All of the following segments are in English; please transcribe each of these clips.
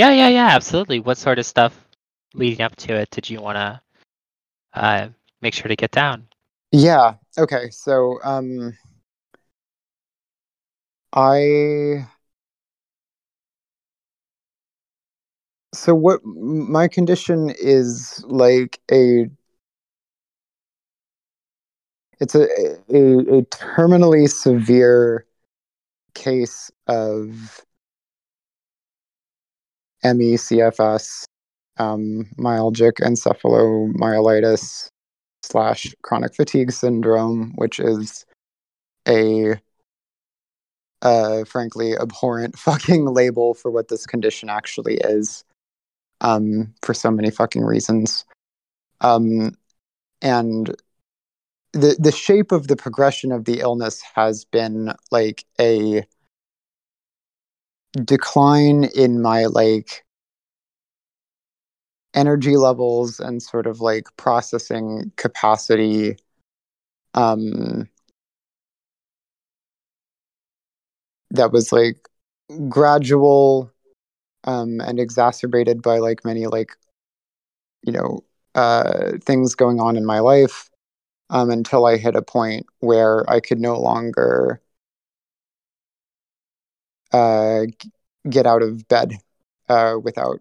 Yeah, yeah, yeah, absolutely. What sort of stuff leading up to it did you want to uh, make sure to get down? Yeah. Okay. So, um, I so what my condition is like a it's a a, a terminally severe case of ME/CFS, um, myalgic encephalomyelitis slash chronic fatigue syndrome, which is a uh, frankly abhorrent fucking label for what this condition actually is um, for so many fucking reasons. Um, and the the shape of the progression of the illness has been like a decline in my like energy levels and sort of like processing capacity um that was like gradual um and exacerbated by like many like you know uh things going on in my life um until I hit a point where I could no longer uh get out of bed uh without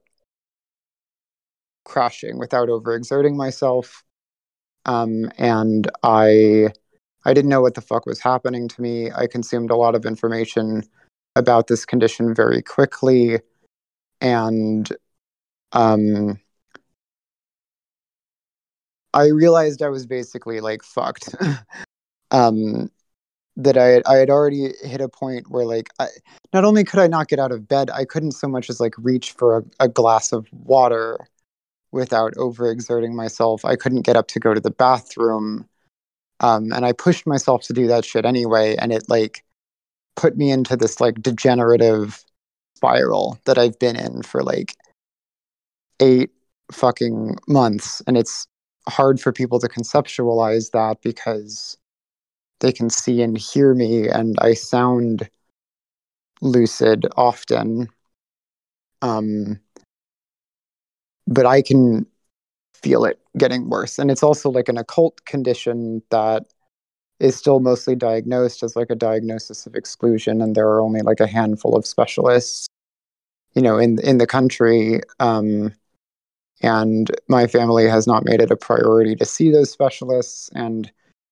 crashing without overexerting myself um and I I didn't know what the fuck was happening to me. I consumed a lot of information about this condition very quickly and um I realized I was basically like fucked. um that I had, I had already hit a point where like I, not only could I not get out of bed, I couldn't so much as like reach for a, a glass of water without overexerting myself. I couldn't get up to go to the bathroom. Um, and I pushed myself to do that shit anyway, and it like put me into this like degenerative spiral that I've been in for like eight fucking months. And it's hard for people to conceptualize that because they can see and hear me, and I sound lucid often. Um, but I can feel it getting worse. And it's also like an occult condition that is still mostly diagnosed as like a diagnosis of exclusion, and there are only like a handful of specialists, you know, in in the country. Um, and my family has not made it a priority to see those specialists, and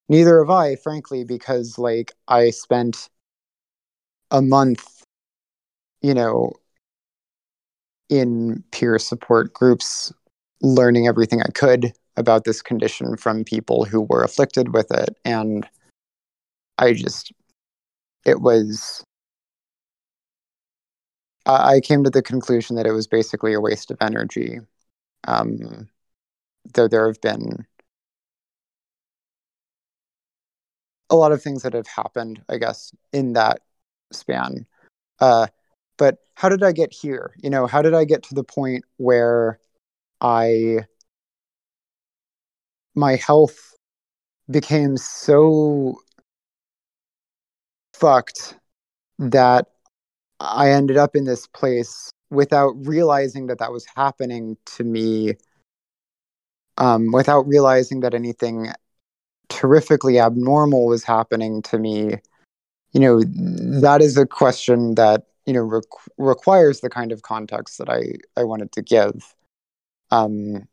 neither have I, frankly, because like I spent a month, you know, in peer support groups learning everything I could about this condition from people who were afflicted with it. And I just, it was, I came to the conclusion that it was basically a waste of energy. Um, though there have been a lot of things that have happened, I guess, in that span. Uh, but how did I get here? You know, how did I get to the point where I my health became so fucked that I ended up in this place without realizing that that was happening to me, um, without realizing that anything terrifically abnormal was happening to me. You know, that is a question that you know requ- requires the kind of context that I I wanted to give. Um,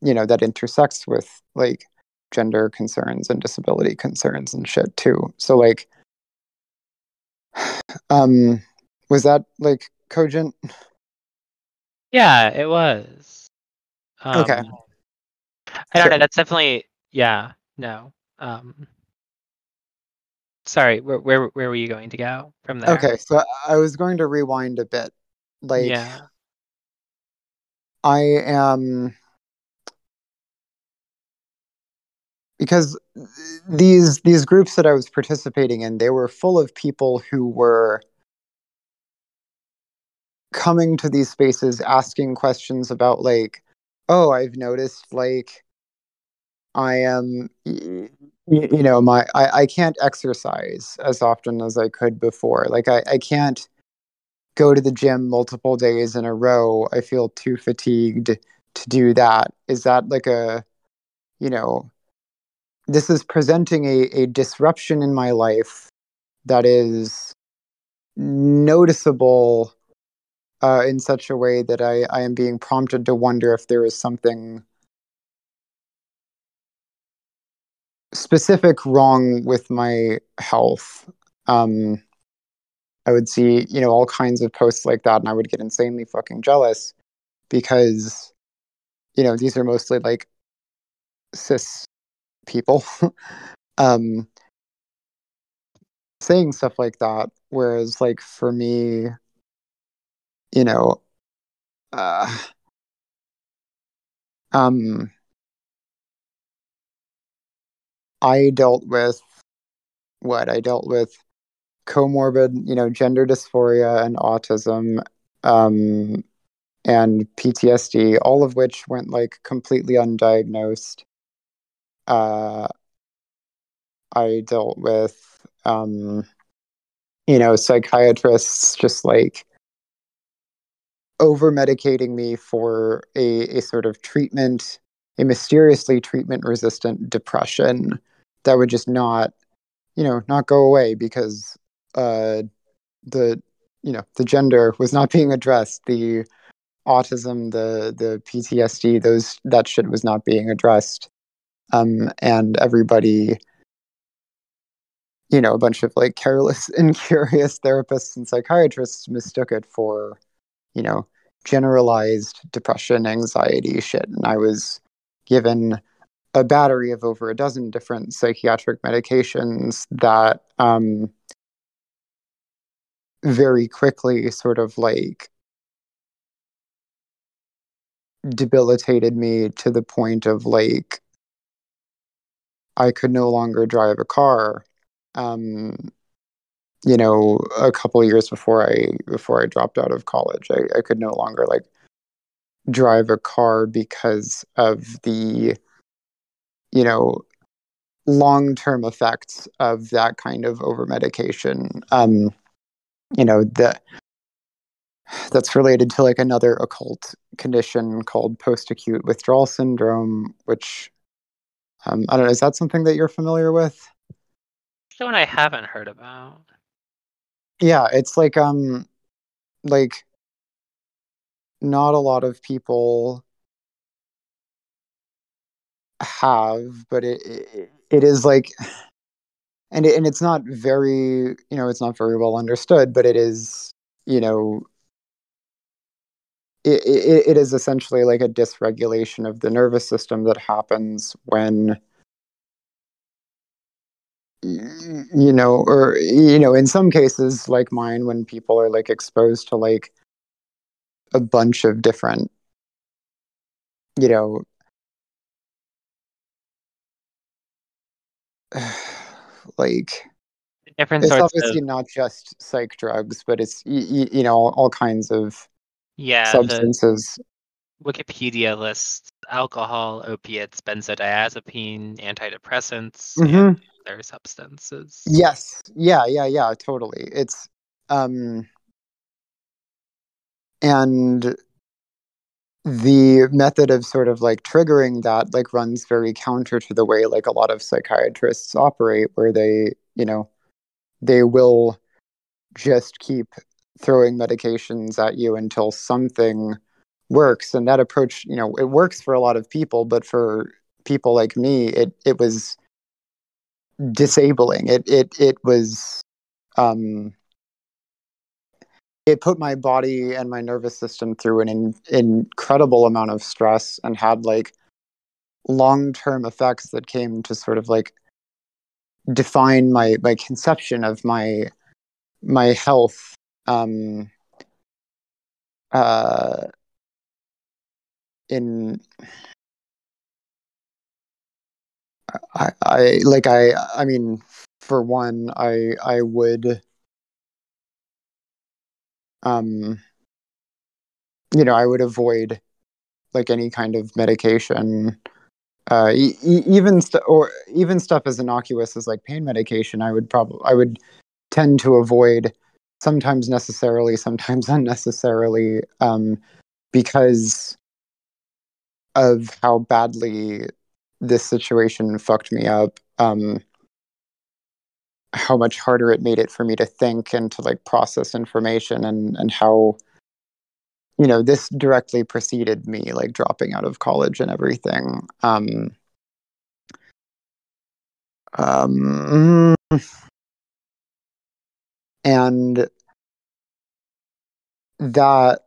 you know, that intersects with like gender concerns and disability concerns and shit too. So like, um, was that like cogent? Yeah, it was. Um, Okay. I don't Sure. know. That's definitely yeah. No. Um, sorry. Where where where were you going to go from there? Okay, so I was going to rewind a bit. Like, Yeah. I am because these these groups that I was participating in, they were full of people who were coming to these spaces asking questions about like, oh, I've noticed like I am you know, my I, I can't exercise as often as I could before. Like I, I can't go to the gym multiple days in a row, I feel too fatigued to do that. Is that like a, you know, this is presenting a, a disruption in my life that is noticeable uh, in such a way that I, I am being prompted to wonder if there is something specific wrong with my health. Um, I would see, you know, all kinds of posts like that, and I would get insanely fucking jealous because, you know, these are mostly like cis people um, saying stuff like that. Whereas, like, for me, you know, uh, um, I dealt with what I dealt with comorbid, you know, gender dysphoria and autism, um, and PTSD, all of which went like completely undiagnosed. Uh, I dealt with, um, you know, psychiatrists just like over medicating me for a, a sort of treatment, a mysteriously treatment resistant depression that would just not, you know, not go away because uh, the, you know, the gender was not being addressed. The autism, the the PTSD, those that shit was not being addressed. Um, and everybody, you know, a bunch of like careless, incurious therapists and psychiatrists mistook it for, you know, generalized depression, anxiety shit. And I was given a battery of over a dozen different psychiatric medications that um, very quickly sort of like debilitated me to the point of like I could no longer drive a car. Um, you know, a couple years before I before I dropped out of college, I, I could no longer like drive a car because of the you know long term effects of that kind of over medication. Um, you know that that's related to like another occult condition called post acute withdrawal syndrome, which um, I don't know. Is that something that you're familiar with? The one I haven't heard about. Yeah, it's like um, like not a lot of people have, but it it, it is like, and it, and it's not very you know it's not very well understood, but it is you know it, it, it is essentially like a dysregulation of the nervous system that happens when you know or you know in some cases like mine when people are like exposed to like a bunch of different you know like Different it's obviously of not just psych drugs but it's you, you know all kinds of yeah. Substances Wikipedia lists alcohol, opiates, benzodiazepine, antidepressants, Mhm. and other substances. Yes. Yeah, yeah, yeah, totally. It's um and the method of sort of like triggering that like runs very counter to the way like a lot of psychiatrists operate where they, you know, they will just keep throwing medications at you until something works and that approach, you know, it works for a lot of people, but for people like me, it it was disabling. It it it was um it put my body and my nervous system through an in, incredible amount of stress and had like long-term effects that came to sort of like define my my conception of my my health um uh in I, I like I I mean for one I I would um you know I would avoid like any kind of medication uh e- even st- or even stuff as innocuous as like pain medication I would probably I would tend to avoid sometimes necessarily, sometimes unnecessarily, um, because of how badly this situation fucked me up. Um, how much harder it made it for me to think and to like process information and and how you know this directly preceded me like dropping out of college and everything. Um um and that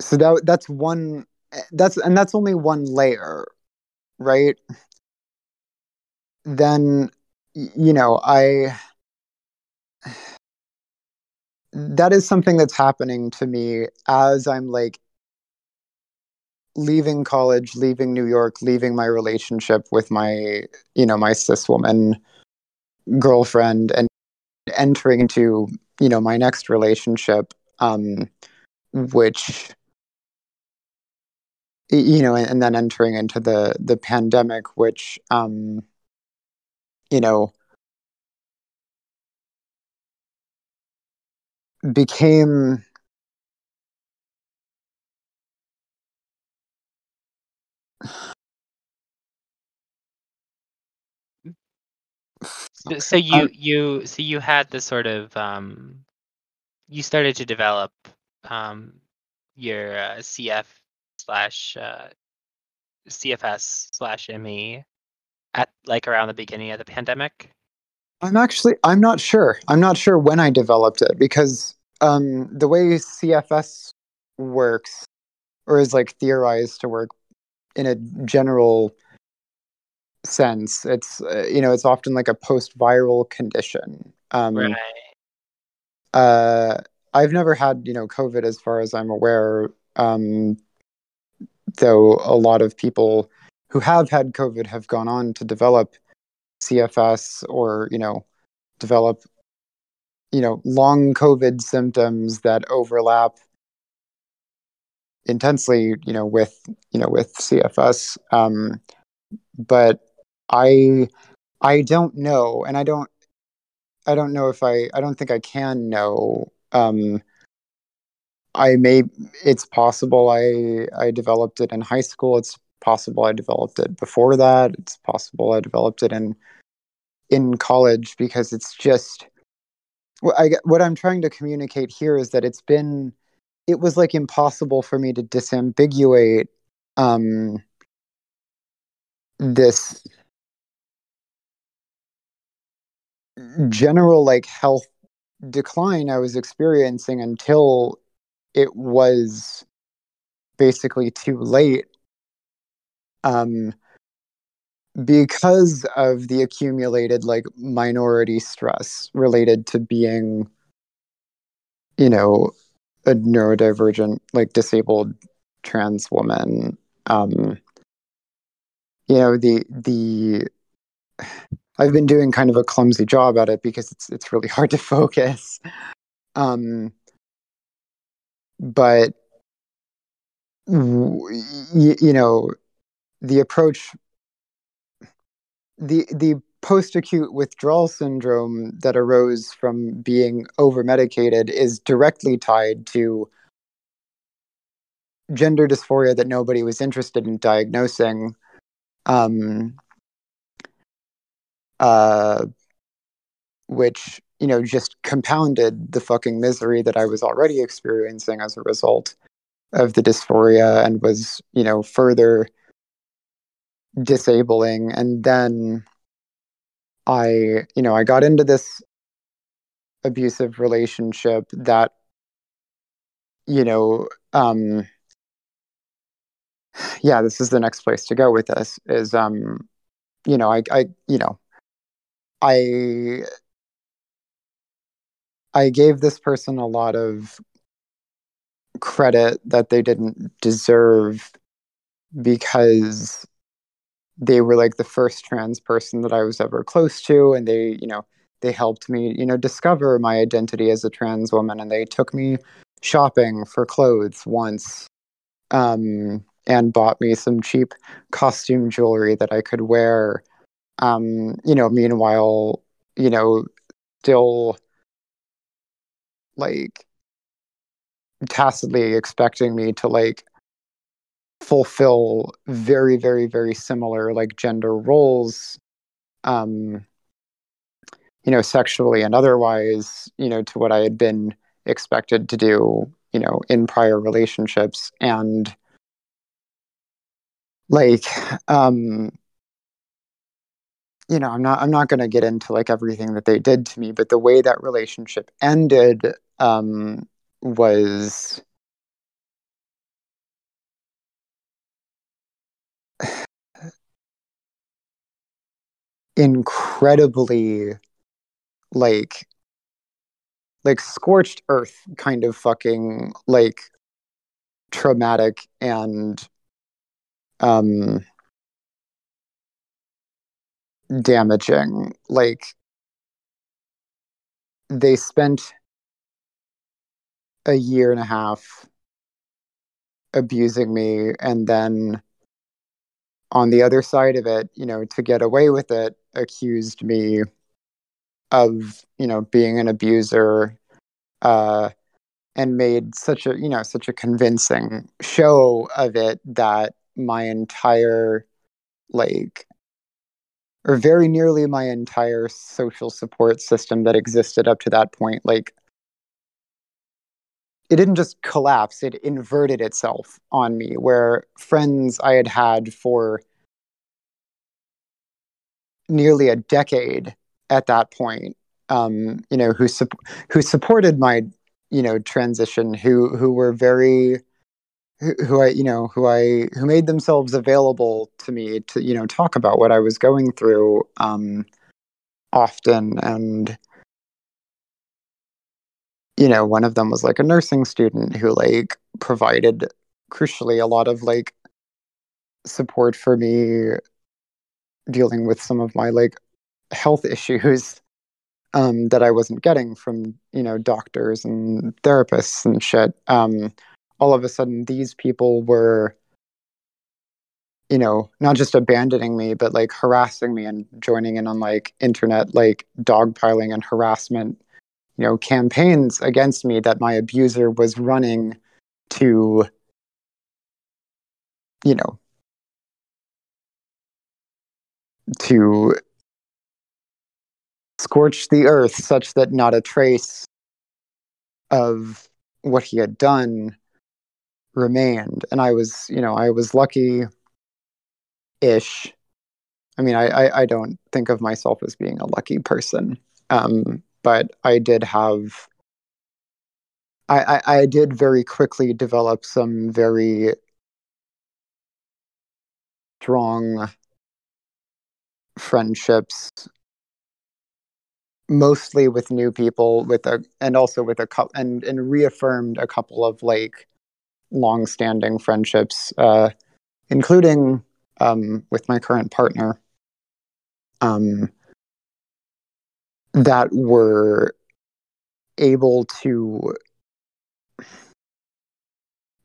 so that that's one that's and that's only one layer right then you know i that is something that's happening to me as i'm like leaving college leaving new york leaving my relationship with my you know my cis woman girlfriend and entering into you know my next relationship um which you know and, and then entering into the the pandemic which um you know became So, you you so you had this sort of um, you started to develop um, your uh, CF slash uh, CFS slash ME at like around the beginning of the pandemic. I'm actually I'm not sure. I'm not sure when I developed it because um, the way CFS works or is like theorized to work in a general sense, it's uh, you know it's often like a post-viral condition. Um, Right. uh, I've never had you know COVID as far as I'm aware. Um, though a lot of people who have had COVID have gone on to develop CFS or you know develop you know long COVID symptoms that overlap intensely you know with you know with CFS. Um, but I I don't know, and I don't I don't know if I I don't think I can know. Um, I may it's possible I I developed it in high school. It's possible I developed it before that. It's possible I developed it in in college because it's just what I what I'm trying to communicate here is that it's been it was like impossible for me to disambiguate um this general like health decline I was experiencing until it was basically too late um because of the accumulated like minority stress related to being you know a neurodivergent like disabled trans woman um you know the the I've been doing kind of a clumsy job at it because it's it's really hard to focus um but y- you know the approach the the post-acute withdrawal syndrome that arose from being over-medicated is directly tied to gender dysphoria that nobody was interested in diagnosing. Um uh which you know just compounded the fucking misery that I was already experiencing as a result of the dysphoria and was you know further disabling. And then i you know i got into this abusive relationship that you know um yeah this is the next place to go with this is um you know i i you know i i gave this person a lot of credit that they didn't deserve because they were like the first trans person that I was ever close to, and they, you know, they helped me, you know, discover my identity as a trans woman, and they took me shopping for clothes once, um, and bought me some cheap costume jewelry that I could wear. Um, you know, meanwhile, you know, still like tacitly expecting me to like fulfill very very very similar like gender roles um you know sexually and otherwise you know to what i had been expected to do you know in prior relationships. And like um you know i'm not i'm not going to get into like everything that they did to me but the way that relationship ended um was incredibly like like scorched earth kind of fucking like traumatic and um damaging. Like they spent a year and a half abusing me and then on the other side of it you know to get away with it accused me of you know being an abuser uh and made such a you know such a convincing show of it that my entire like or very nearly my entire social support system that existed up to that point like it didn't just collapse it inverted itself on me where friends i had had for nearly a decade at that point um, you know who su- who supported my you know transition who who were very who, who I you know who I who made themselves available to me to you know talk about what I was going through um, often. And you know one of them was like a nursing student who like provided crucially a lot of like support for me dealing with some of my like health issues um, that I wasn't getting from you know doctors and therapists and shit. Um, all of a sudden, these people were, you know, not just abandoning me, but like harassing me and joining in on like internet like dogpiling and harassment, you know, campaigns against me that my abuser was running to, you know, to scorch the earth such that not a trace of what he had done remained. And I was, you know, I was lucky ish. I mean, I, I, I, don't think of myself as being a lucky person. Um, but I did have I, I, I did very quickly develop some very strong friendships mostly with new people with a and also with a couple and and reaffirmed a couple of like long-standing friendships uh including um with my current partner um that were able to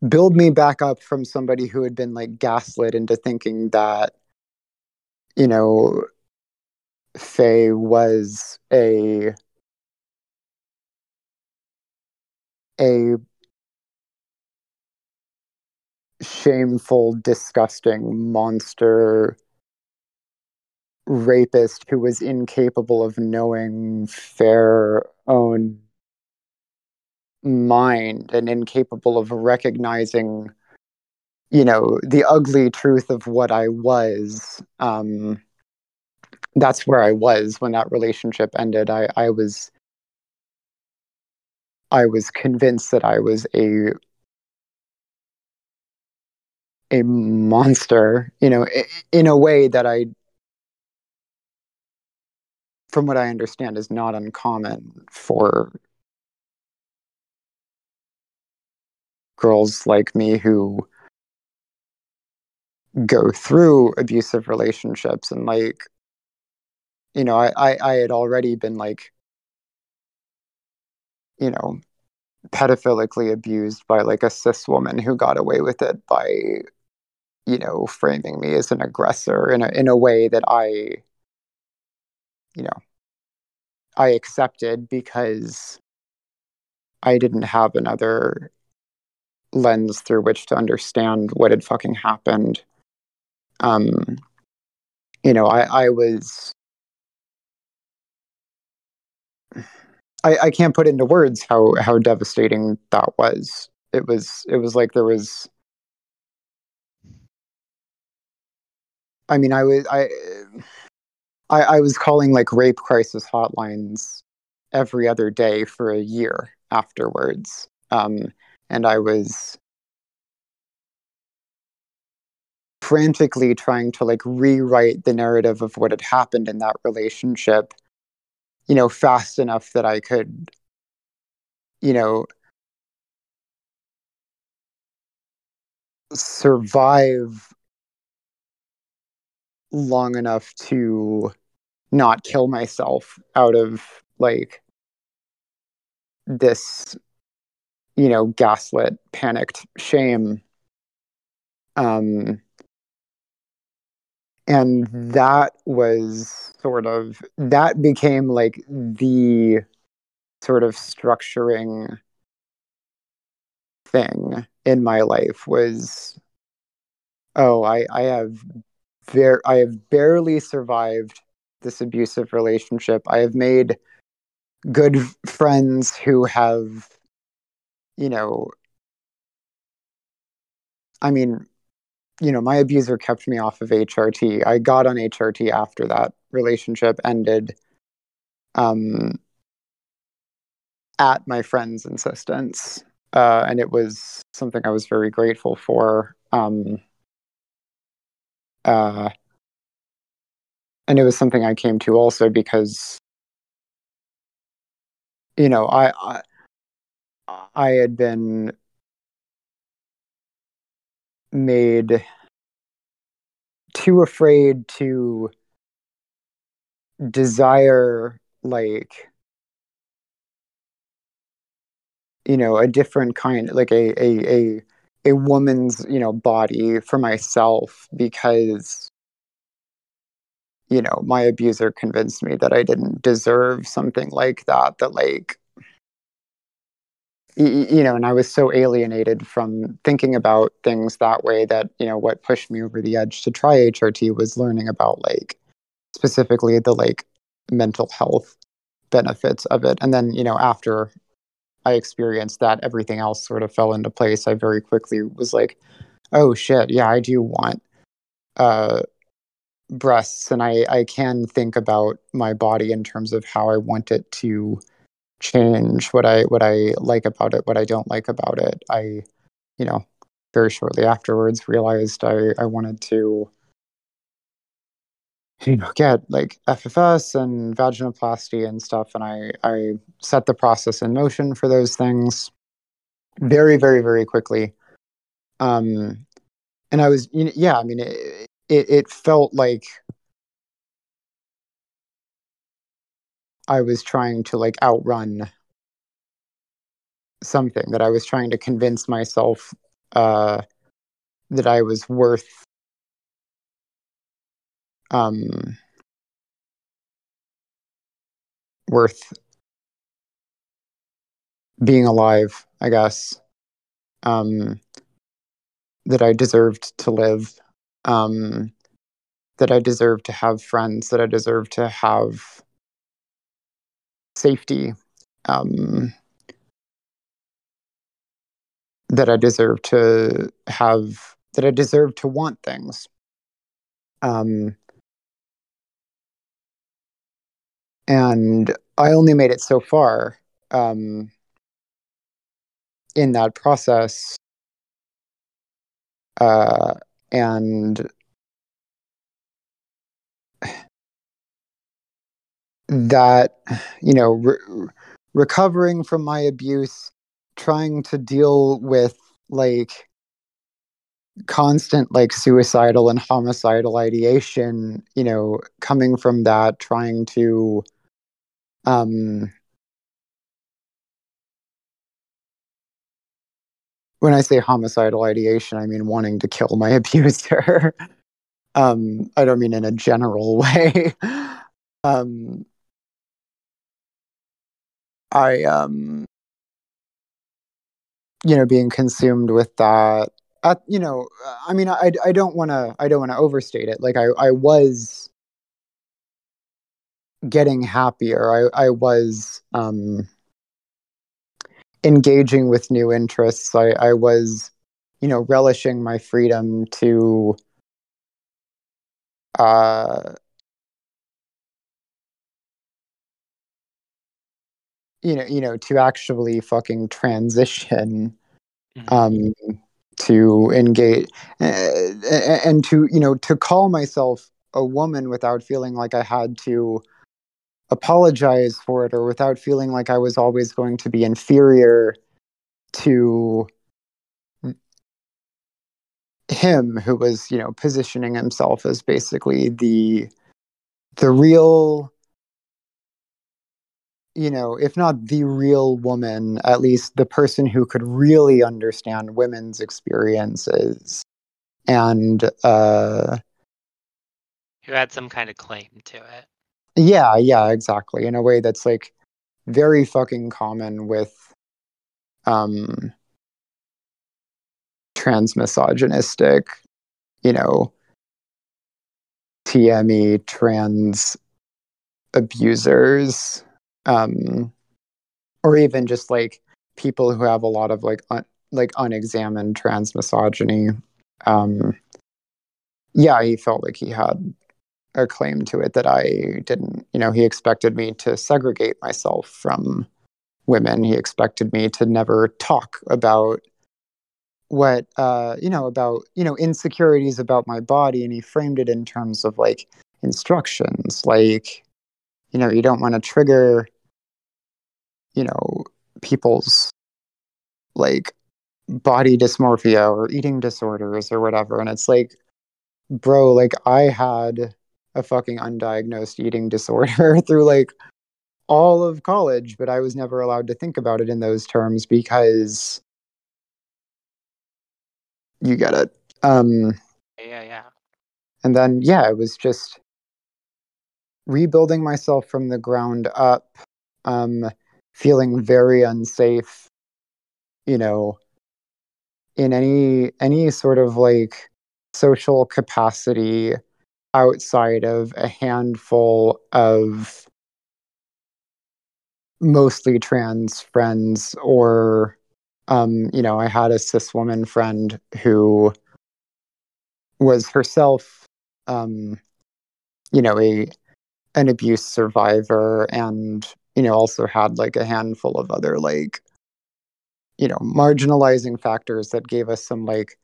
build me back up from somebody who had been like gaslit into thinking that you know fae was a a shameful, disgusting monster rapist who was incapable of knowing their own mind and incapable of recognizing you know the ugly truth of what i was um that's where I was when that relationship ended. I, I was I was convinced that I was a a monster, you know, in a way that I from what I understand is not uncommon for girls like me who go through abusive relationships and like you know, I, I, I had already been like, you know, pedophilically abused by like a cis woman who got away with it by, you know, framing me as an aggressor in a in a way that I, you know, I accepted because I didn't have another lens through which to understand what had fucking happened. Um, you know, I, I was. I, I can't put into words how, how devastating that was. It was it was like there was I mean I was I I, I was calling like rape crisis hotlines every other day for a year afterwards. Um, and I was frantically trying to like rewrite the narrative of what had happened in that relationship, you know, fast enough that I could, you know, survive long enough to not kill myself out of like this you know gaslit panicked shame. Um and mm-hmm. that was sort of that became like the sort of structuring thing in my life was oh i i have very i have barely survived this abusive relationship. I have made good friends who have you know i mean you know my abuser kept me off of hrt i got on hrt after that relationship ended um at my friend's insistence uh, and it was something I was very grateful for. Um, uh, and it was something I came to also because, you know, I, I, I had been made too afraid to desire like you know a different kind like a a a, a woman's you know body for myself because you know my abuser convinced me that i didn't deserve something like that that like you know and i was so alienated from thinking about things that way that you know what pushed me over the edge to try hrt was learning about like specifically the like mental health benefits of it and then you know after I experienced that, everything else sort of fell into place. I very quickly was like, oh shit, yeah, I do want uh, breasts, and I, I can think about my body in terms of how I want it to change, what I what I like about it, what I don't like about it. I, you know, very shortly afterwards realized I, I wanted to you know get like FFS and vaginoplasty and stuff, and I I set the process in motion for those things very very very quickly. Um, and I was you know, yeah, I mean it, it it felt like I was trying to like outrun something that I was trying to convince myself uh, that I was worth um, worth being alive, I guess. Um, that I deserved to live. Um, that I deserve to have friends. That I deserve to have safety. Um, that I deserve to have. That I deserve to want things. Um, and I only made it so far um, in that process, uh, and that you know re- recovering from my abuse, trying to deal with like constant like suicidal and homicidal ideation you know coming from that trying to um when i say homicidal ideation i mean wanting to kill my abuser. Um i don't mean in a general way. Um I um you know being consumed with that at you know I mean I I don't want to I don't want to overstate it like I I was getting happier I I was um engaging with new interests I I was you know relishing my freedom to uh you know you know to actually fucking transition Mhm. um to engage uh, and to you know to call myself a woman without feeling like i had to apologize for it or without feeling like i was always going to be inferior to him who was you know positioning himself as basically the the real you know, if not the real woman, at least the person who could really understand women's experiences. And uh Who had some kind of claim to it. yeah, yeah, exactly. In a way that's like very fucking common with um transmisogynistic, you know, TME trans abusers um or even just like people who have a lot of like un- like unexamined trans misogyny um yeah he felt like he had a claim to it that i didn't you know he expected me to segregate myself from women. He expected me to never talk about what uh you know about you know insecurities about my body and he framed it in terms of like instructions like you know you don't want to trigger you know people's like body dysmorphia or eating disorders or whatever and it's like bro like i had a fucking undiagnosed eating disorder through like all of college but i was never allowed to think about it in those terms because you get it um Yeah, yeah. and then yeah it was just rebuilding myself from the ground up um feeling very unsafe you know in any any sort of like social capacity outside of a handful of mostly trans friends or um you know i had a cis woman friend who was herself um you know a an abuse survivor and you know also had like a handful of other like you know marginalizing factors that gave us some like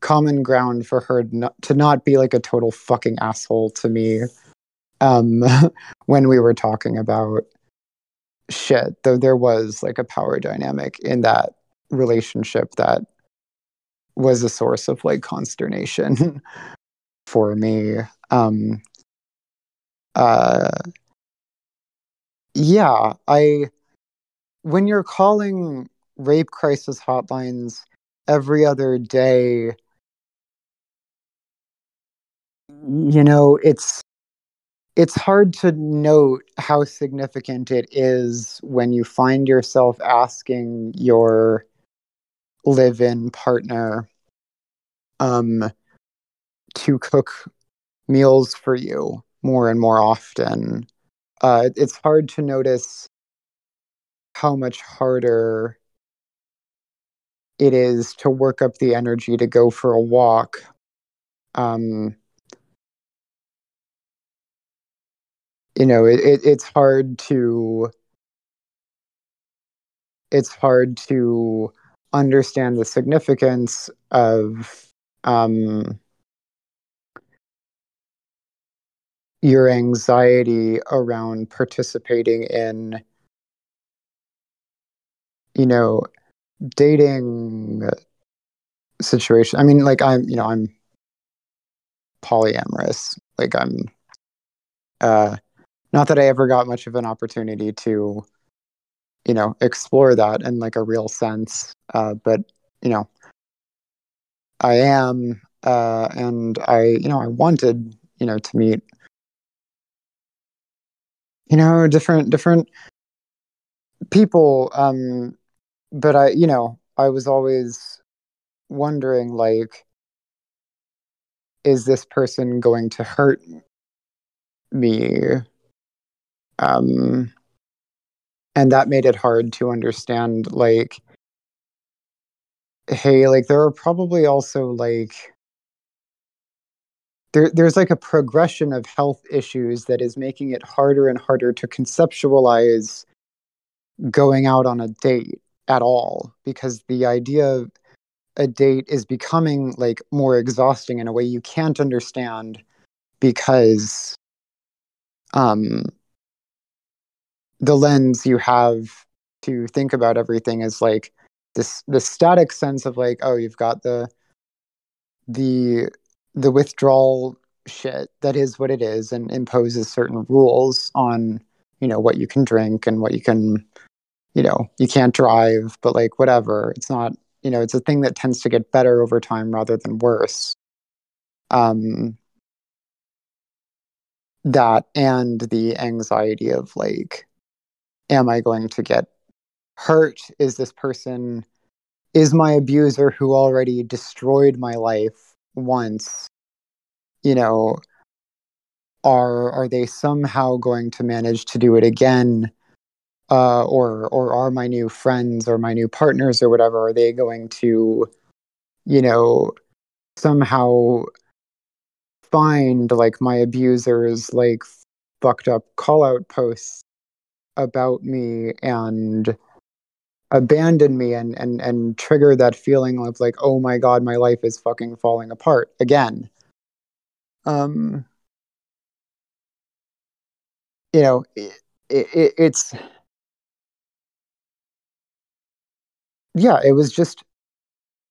common ground for her not, to not be like a total fucking asshole to me um when we were talking about shit though there was like a power dynamic in that relationship that was a source of like consternation for me um uh yeah i when you're calling rape crisis hotlines every other day you know it's it's hard to note how significant it is when you find yourself asking your live-in partner um to cook meals for you more and more often. Uh it's hard to notice how much harder it is to work up the energy to go for a walk. Um you know it, it it's hard to it's hard to understand the significance of um your anxiety around participating in you know dating situation. I mean like i'm you know i'm polyamorous. Like i'm uh not that i ever got much of an opportunity to you know explore that in like a real sense uh but you know i am uh and i you know i wanted you know to meet you know different different people um but i you know i was always wondering like is this person going to hurt me? Um and that made it hard to understand like hey like there are probably also like there, there's like a progression of health issues that is making it harder and harder to conceptualize going out on a date at all because the idea of a date is becoming like more exhausting in a way you can't understand because um the lens you have to think about everything is like this the static sense of like oh you've got the the the withdrawal shit that is what it is and imposes certain rules on you know what you can drink and what you can you know you can't drive but like whatever. It's not you know it's a thing that tends to get better over time rather than worse. Um that and the anxiety of like am i going to get hurt? Is this person is my abuser who already destroyed my life once you know are are they somehow going to manage to do it again? Uh, or or are my new friends or my new partners or whatever are they going to you know somehow find like my abusers like fucked up call out posts about me and abandon me and and and trigger that feeling of like oh my god my life is fucking falling apart again. Um you know it, it, it's yeah it was just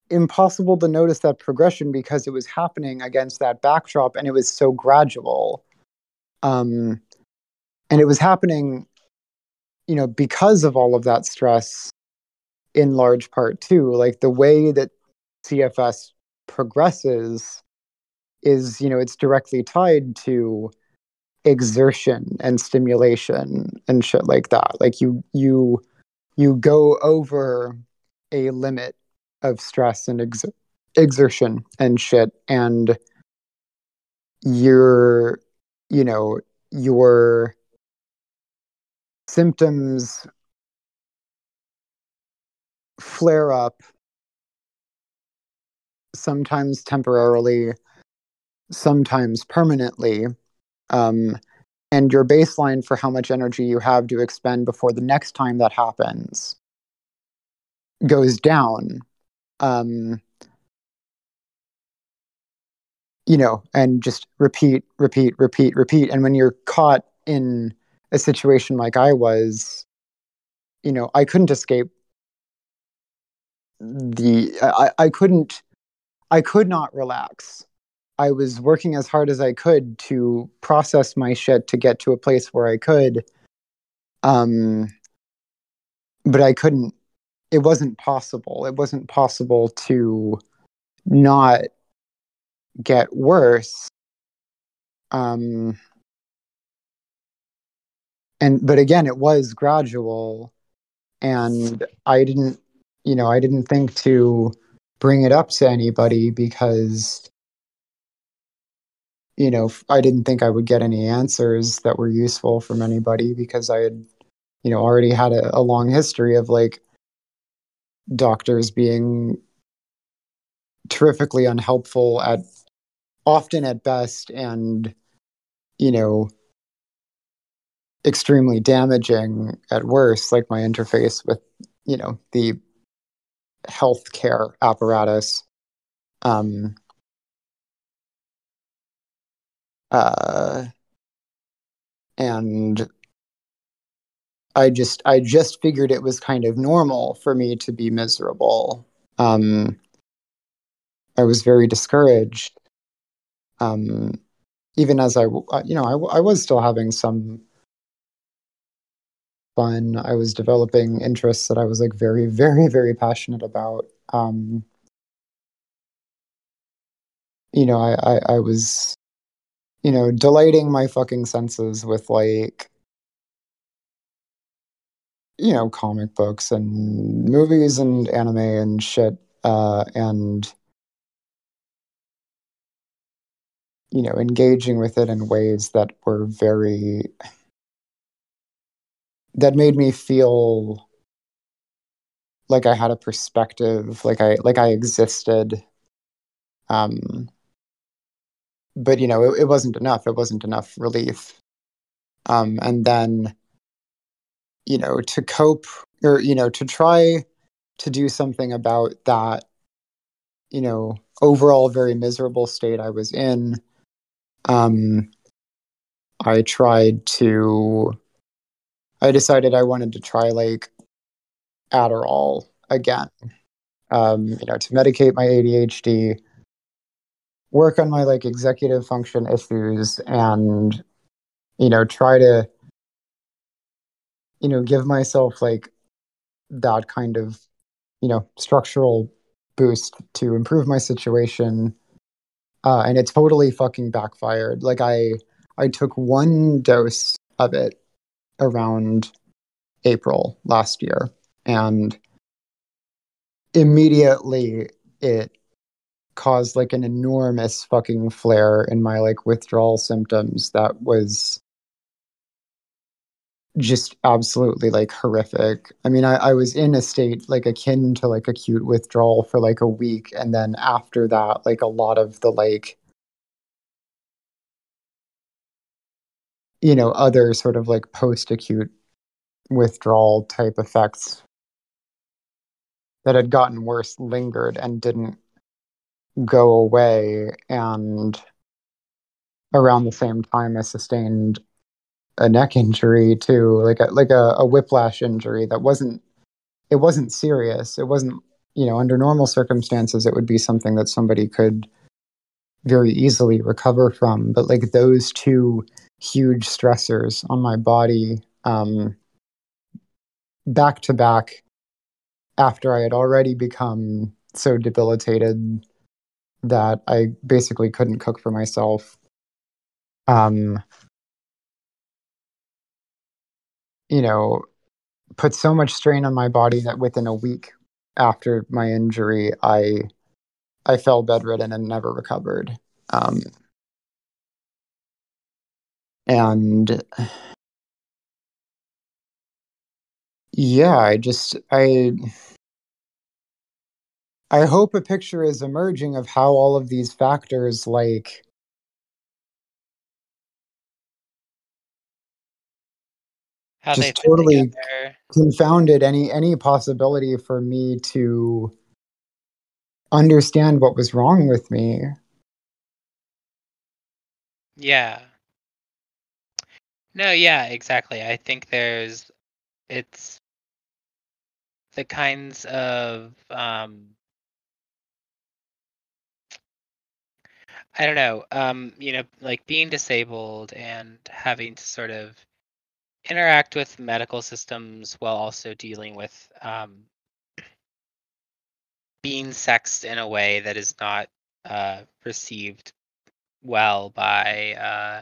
impossible to notice that progression because it was happening against that backdrop and it was so gradual. Um and it was happening you know because of all of that stress in large part too. Like the way that cfs progresses is you know it's directly tied to exertion and stimulation and shit like that. Like you you you go over a limit of stress and ex- exertion and shit and your you know your symptoms flare up sometimes temporarily sometimes permanently um, and your baseline for how much energy you have to expend before the next time that happens goes down um, you know and just repeat repeat repeat repeat. And when you're caught in a situation like i was you know i couldn't escape the i, I couldn't i could not relax I was working as hard as I could to process my shit to get to a place where I could. Um, but I couldn't. It wasn't possible. It wasn't possible to not get worse. Um, and but again, it was gradual, and I didn't. You know, I didn't think to bring it up to anybody because you know, I didn't think I would get any answers that were useful from anybody because I had, you know, already had a, a long history of like doctors being terrifically unhelpful at often at best and, you know, extremely damaging at worst, like my interface with, you know, the healthcare apparatus. Um, uh, and I just I just figured it was kind of normal for me to be miserable. Um, I was very discouraged. Um, even as I, you know, I, I was still having some fun. I was developing interests that I was like very, very, very passionate about. Um, you know, I, I, I was you know, delighting my fucking senses with like you know comic books and movies and anime and shit uh, and you know engaging with it in ways that were very that made me feel like I had a perspective, like I like I existed. Um, but you know, it, it wasn't enough. It wasn't enough relief. Um, and then, you know, to cope or you know to try to do something about that, you know, overall very miserable state I was in. Um, I tried to. I decided I wanted to try like Adderall again, um, you know, to medicate my ADHD, work on my like executive function issues, and you know, try to, you know, give myself like that kind of, you know, structural boost to improve my situation. Uh, and it totally fucking backfired. Like I, I took one dose of it around April last year and immediately it caused like an enormous fucking flare in my like withdrawal symptoms that was just absolutely like horrific. I mean, I, I was in a state like akin to like acute withdrawal for like a week. And then after that, like a lot of the like, you know, other sort of like post acute withdrawal type effects that had gotten worse lingered and didn't go away. And around the same time, I sustained a neck injury too, like a like a, a whiplash injury that wasn't it wasn't serious. It wasn't you know under normal circumstances it would be something that somebody could very easily recover from. But like those two huge stressors on my body um, back to back after I had already become so debilitated that I basically couldn't cook for myself. Um, you know, put so much strain on my body that within a week after my injury, I I fell bedridden and never recovered. Um, and yeah, I just I I hope a picture is emerging of how all of these factors like How just totally together. confounded any any possibility for me to understand what was wrong with me. Yeah. No, yeah, exactly. I think there's it's the kinds of um I don't know, um, you know, like being disabled and having to sort of interact with medical systems while also dealing with um being sexed in a way that is not uh received well by uh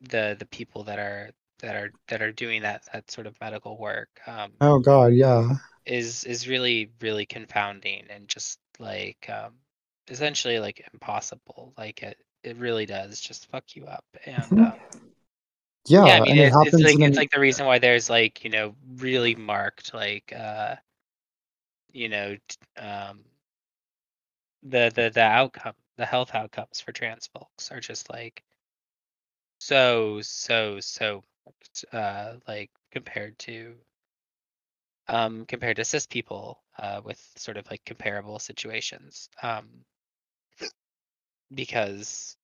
the the people that are that are that are doing that that sort of medical work um Oh god, yeah. is is really really confounding and just like um essentially like impossible like it it really does just fuck you up and um Yeah, yeah i mean and it it's, like it's like the reason why there's like you know really marked like uh you know um the the the outcome the health outcomes for trans folks are just like so so so uh like compared to um compared to cis people uh with sort of like comparable situations um because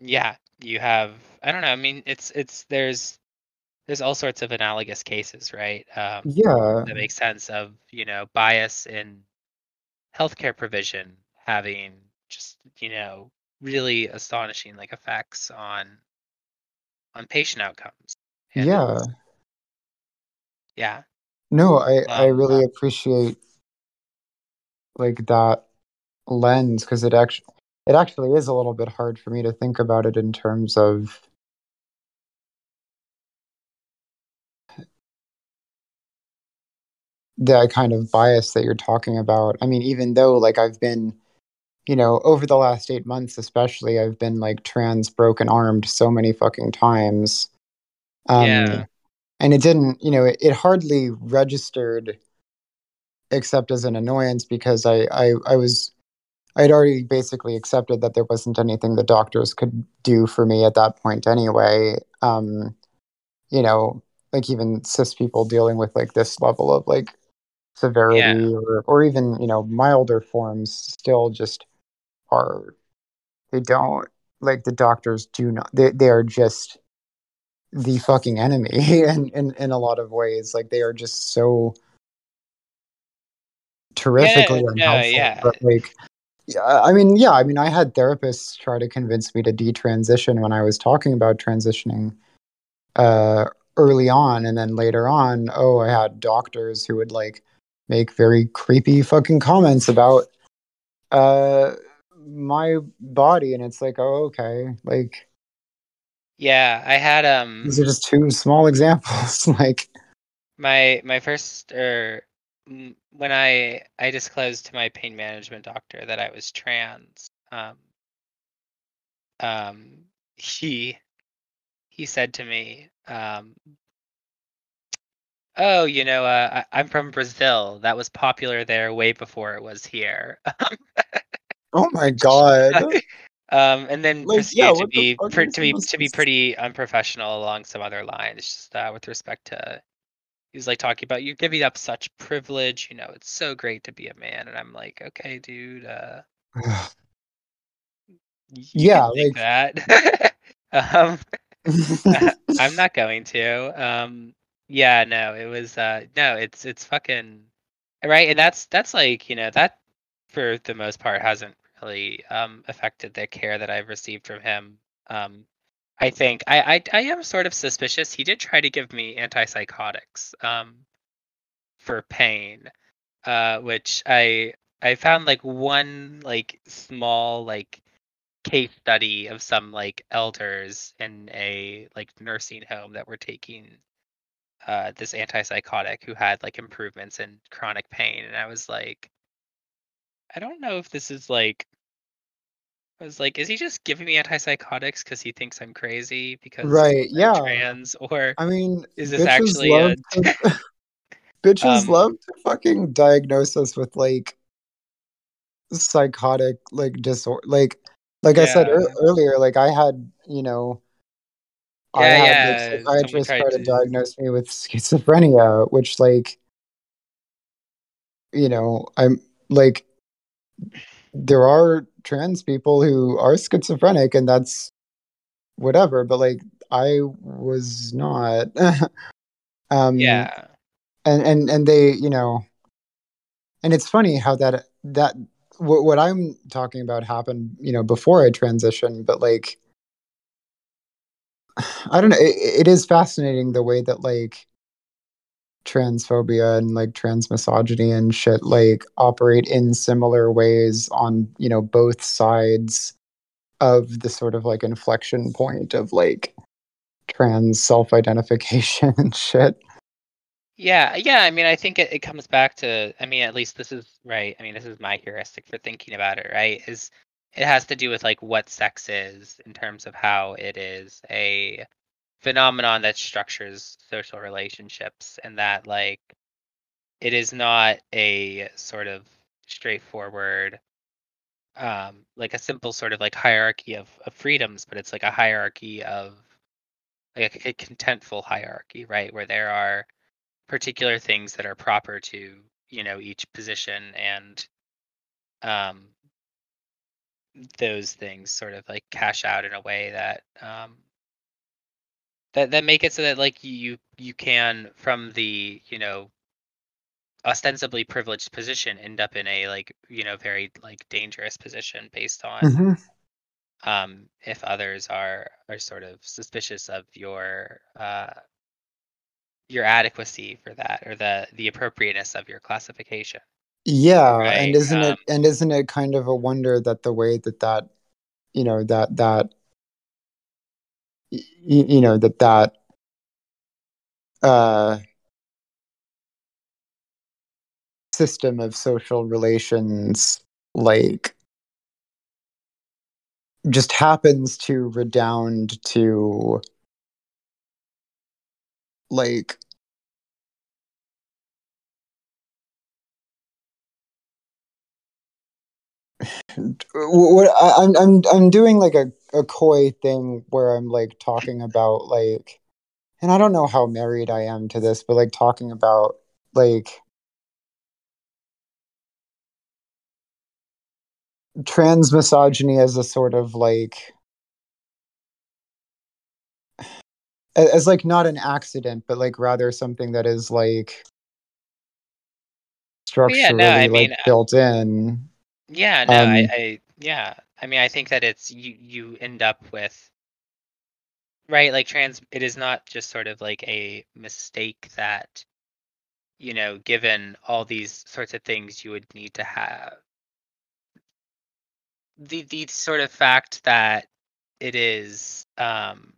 yeah you have i don't know i mean it's it's there's there's all sorts of analogous cases right um yeah. that make sense of you know bias in healthcare provision having just you know really astonishing like effects on on patient outcomes and Yeah. yeah No, I I um really appreciate like that lens because it actually it actually is a little bit hard for me to think about it in terms of the kind of bias that you're talking about. I mean, even though like I've been, you know, over the last eight months especially, I've been like trans broken armed so many fucking times. Um, Yeah. And it didn't, you know, it, it hardly registered except as an annoyance because I, I, I was I had already basically accepted that there wasn't anything the doctors could do for me at that point anyway. Um, you know, like even cis people dealing with like this level of like severity Yeah. or or even, you know, milder forms still just are they don't like the doctors do not they they are just the fucking enemy in, in in a lot of ways. Like they are just so terrifically no, unhelpful. yeah. But like yeah, I mean, yeah, I mean, I had therapists try to convince me to detransition when I was talking about transitioning uh, early on, and then later on, oh, I had doctors who would like make very creepy fucking comments about uh, my body, and it's like, oh, okay, like Yeah, I had um these are just two small examples, like my my first or mm, when I I disclosed to my pain management doctor that I was trans, um, um, he he said to me, um, "Oh, you know, uh, I, I'm from Brazil. That was popular there way before it was here." oh my god, um, and then Like, yeah, to be to be to to be pretty unprofessional along some other lines, just uh, with respect to he's like talking about you're giving up such privilege you know it's so great to be a man. And i'm like okay dude uh yeah, like that. Um i'm not going to. Um yeah no it was uh no it's it's fucking right? And that's that's like you know that for the most part hasn't really um affected the care that i've received from him. Um i think i i, I am sort of suspicious. He did try to give me antipsychotics um for pain uh which i i found like one like small like case study of some like elders in a like nursing home that were taking uh this antipsychotic who had like improvements in chronic pain. And i was like i don't know if this is like i was like is he just giving me antipsychotics because he thinks i'm crazy because right, i'm yeah. trans or I mean, is this actually a to, bitches um love to fucking diagnose us with like psychotic like disorder. Like, like I said yeah ear earlier, like I had, you know, I yeah had yeah tried try to diagnose me with schizophrenia, which like, you know, I'm like, there are trans people who are schizophrenic, and that's whatever. But like, I was not. um, yeah and and and they, you know, and it's funny how that that what, what i'm talking about happened you know before i transitioned but like i don't know it, it is fascinating the way that like transphobia and like trans misogyny and shit like operate in similar ways on you know both sides of the sort of like inflection point of like trans self-identification and shit Yeah, yeah. I mean, I think it, it comes back to, I mean, at least this is right. I mean, this is my heuristic for thinking about it, right? Is it has to do with like what sex is in terms of how it is a phenomenon that structures social relationships and that like it is not a sort of straightforward um like a simple sort of like hierarchy of, of freedoms, but it's like a hierarchy of like a, a contentful hierarchy, right? Where there are particular things that are proper to you know each position and um those things sort of like cash out in a way that um that that make it so that like you you can from the you know ostensibly privileged position end up in a like you know very like dangerous position based on mm-hmm. um if others are are sort of suspicious of your uh your adequacy for that or the the appropriateness of your classification yeah and isn't um it and isn't it kind of a wonder that the way that that you know that that y- you know that that uh system of social relations like just happens to redound to like what I, I'm I'm I'm doing like a, a coy thing where I'm like talking about like and I don't know how married I am to this, but like talking about like trans misogyny as a sort of like as like not an accident, but like rather something that is like structurally yeah, no, I like mean, uh, built in. Yeah, no, I, Um, I yeah. I mean, I think that it's you you end up with right like trans it is not just sort of like a mistake that you know, given all these sorts of things you would need to have the the sort of fact that it is um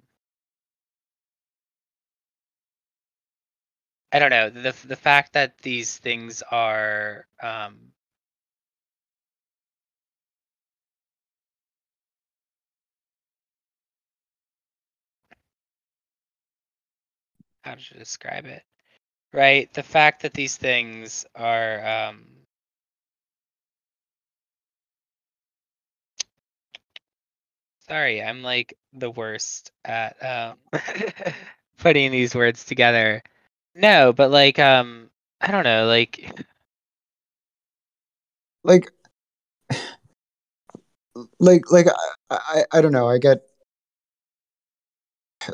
I don't know, the the fact that these things are um how to describe it? Right? The fact that these things are um sorry, I'm like the worst at um putting these words together. No, but like um I don't know, like like like like I, I I don't know. I get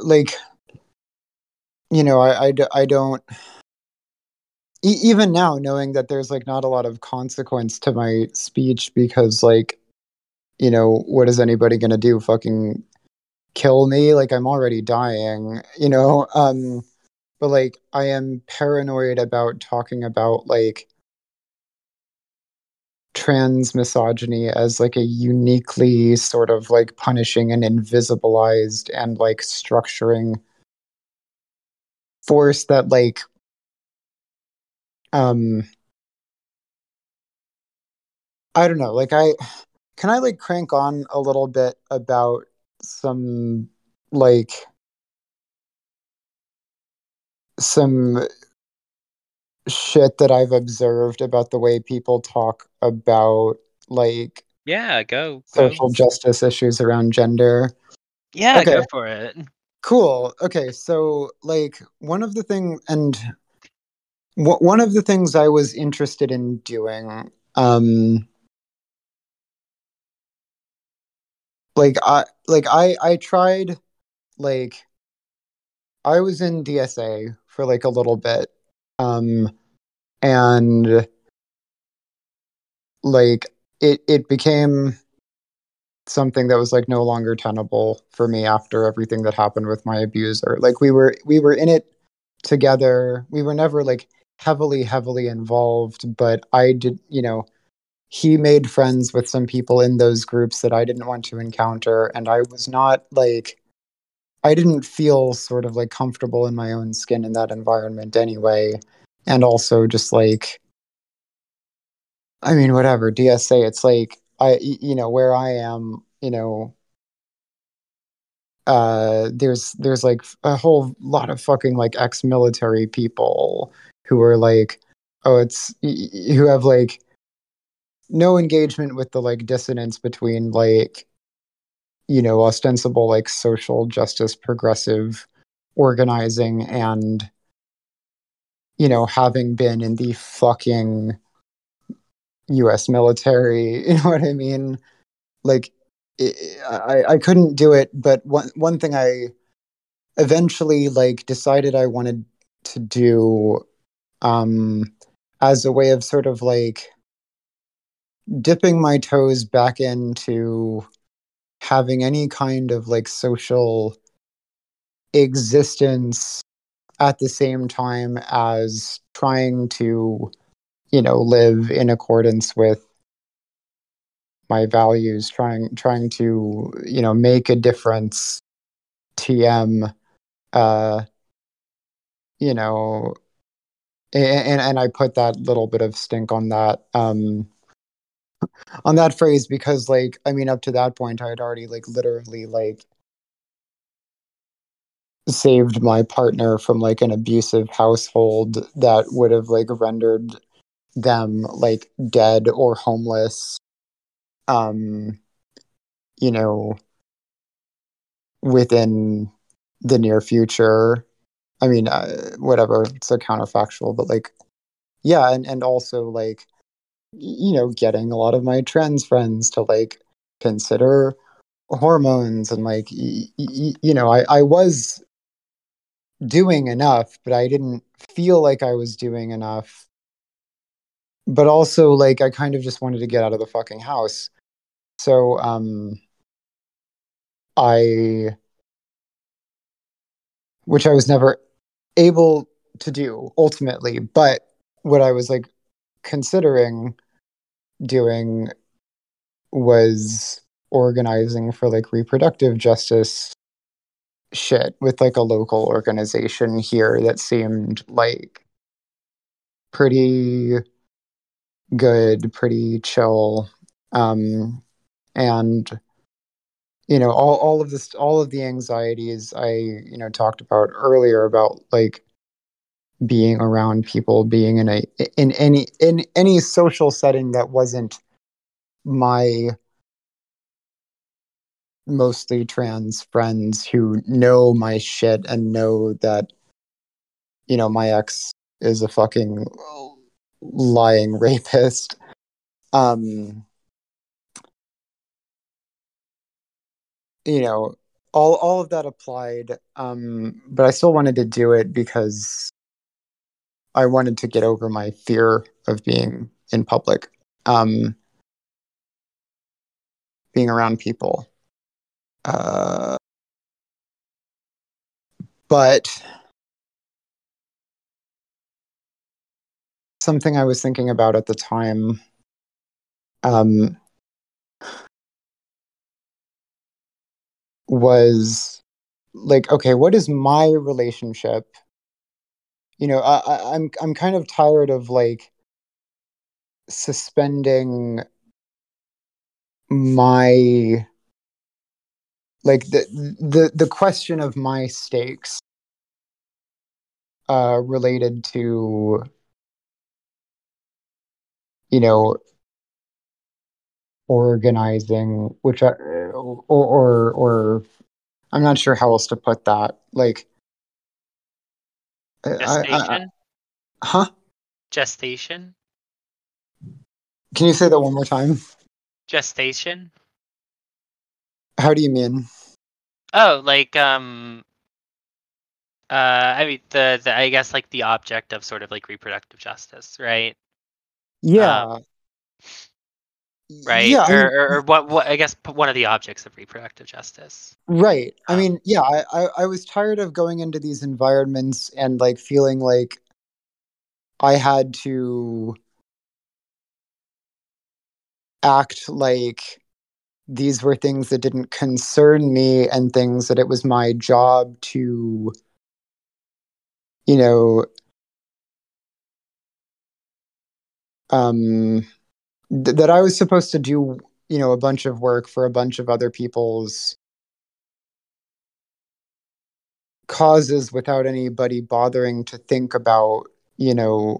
like you know I I don't e- even now knowing that there's like not a lot of consequence to my speech because like you know what is anybody gonna do? Fucking kill me? Like i'm already dying you know? Um but like i am paranoid about talking about like trans misogyny as like a uniquely sort of like punishing and invisibilized and like structuring force that like um i don't know like i can i like crank on a little bit about some like some shit that i've observed about the way people talk about like yeah, go go. social justice issues around gender Yeah, Okay. go for it. Cool. Okay, so like one of the thing and one of the things I was interested in doing um like I like I I tried like I was in DSA for like a little bit um and like it it became something that was like no longer tenable for me after everything that happened with my abuser. Like we were we were in it together. We were never like heavily heavily involved but i did you know he made friends with some people in those groups that i didn't want to encounter and i was not like i didn't feel sort of like comfortable in my own skin in that environment anyway. And also just like i mean whatever dsa it's like i you know where i am you know uh there's there's like a whole lot of fucking like ex-military people who are like oh it's who have like no engagement with the like dissonance between like you know ostensible like social justice progressive organizing and you know having been in the fucking US military you know what i mean? Like i i, I couldn't do it but one one thing i eventually like decided I wanted to do um as a way of sort of like dipping my toes back into having any kind of like social existence at the same time as trying to you know live in accordance with my values trying trying to you know make a difference tm uh you know and and I put that little bit of stink on that um on that phrase because like I mean up to that point I had already like literally like saved my partner from like an abusive household that would have like rendered them like dead or homeless um you know within the near future. I mean uh, whatever it's a counterfactual but like yeah and and also like you know getting a lot of my trans friends to like consider hormones and like y- y- you know i i was doing enough but i didn't feel like i was doing enough but also like I kind of just wanted to get out of the fucking house. So um I which I was never able to do ultimately, but what I was like considering doing was organizing for like reproductive justice shit with like a local organization here that seemed like pretty good, pretty chill, um, and you know all all of this, all of the anxieties I you know talked about earlier about like being around people, being in a in any in any social setting that wasn't my mostly trans friends who know my shit and know that you know my ex is a fucking lying rapist. Um, you know, all all of that applied, um, but I still wanted to do it because I wanted to get over my fear of being in public, um, being around people. Uh, but something I was thinking about at the time. Um, was like, okay, what is my relationship? You know, I, I, I'm I'm kind of tired of like suspending my like the the the question of my stakes uh related to you know organizing which I, or or or I'm not sure how else to put that like I, I, I, huh Gestation? can you say that one more time Gestation? how do you mean Oh, like um uh I mean the, the I guess like the object of sort of like reproductive justice, right? Yeah Right? yeah I or, mean, or, or what what I guess one of the objects of reproductive justice. right i Um, mean yeah I, I i was tired of going into these environments and like feeling like i had to act like these were things that didn't concern me and things that it was my job to you know um th- that i was supposed to do you know a bunch of work for a bunch of other people's causes without anybody bothering to think about you know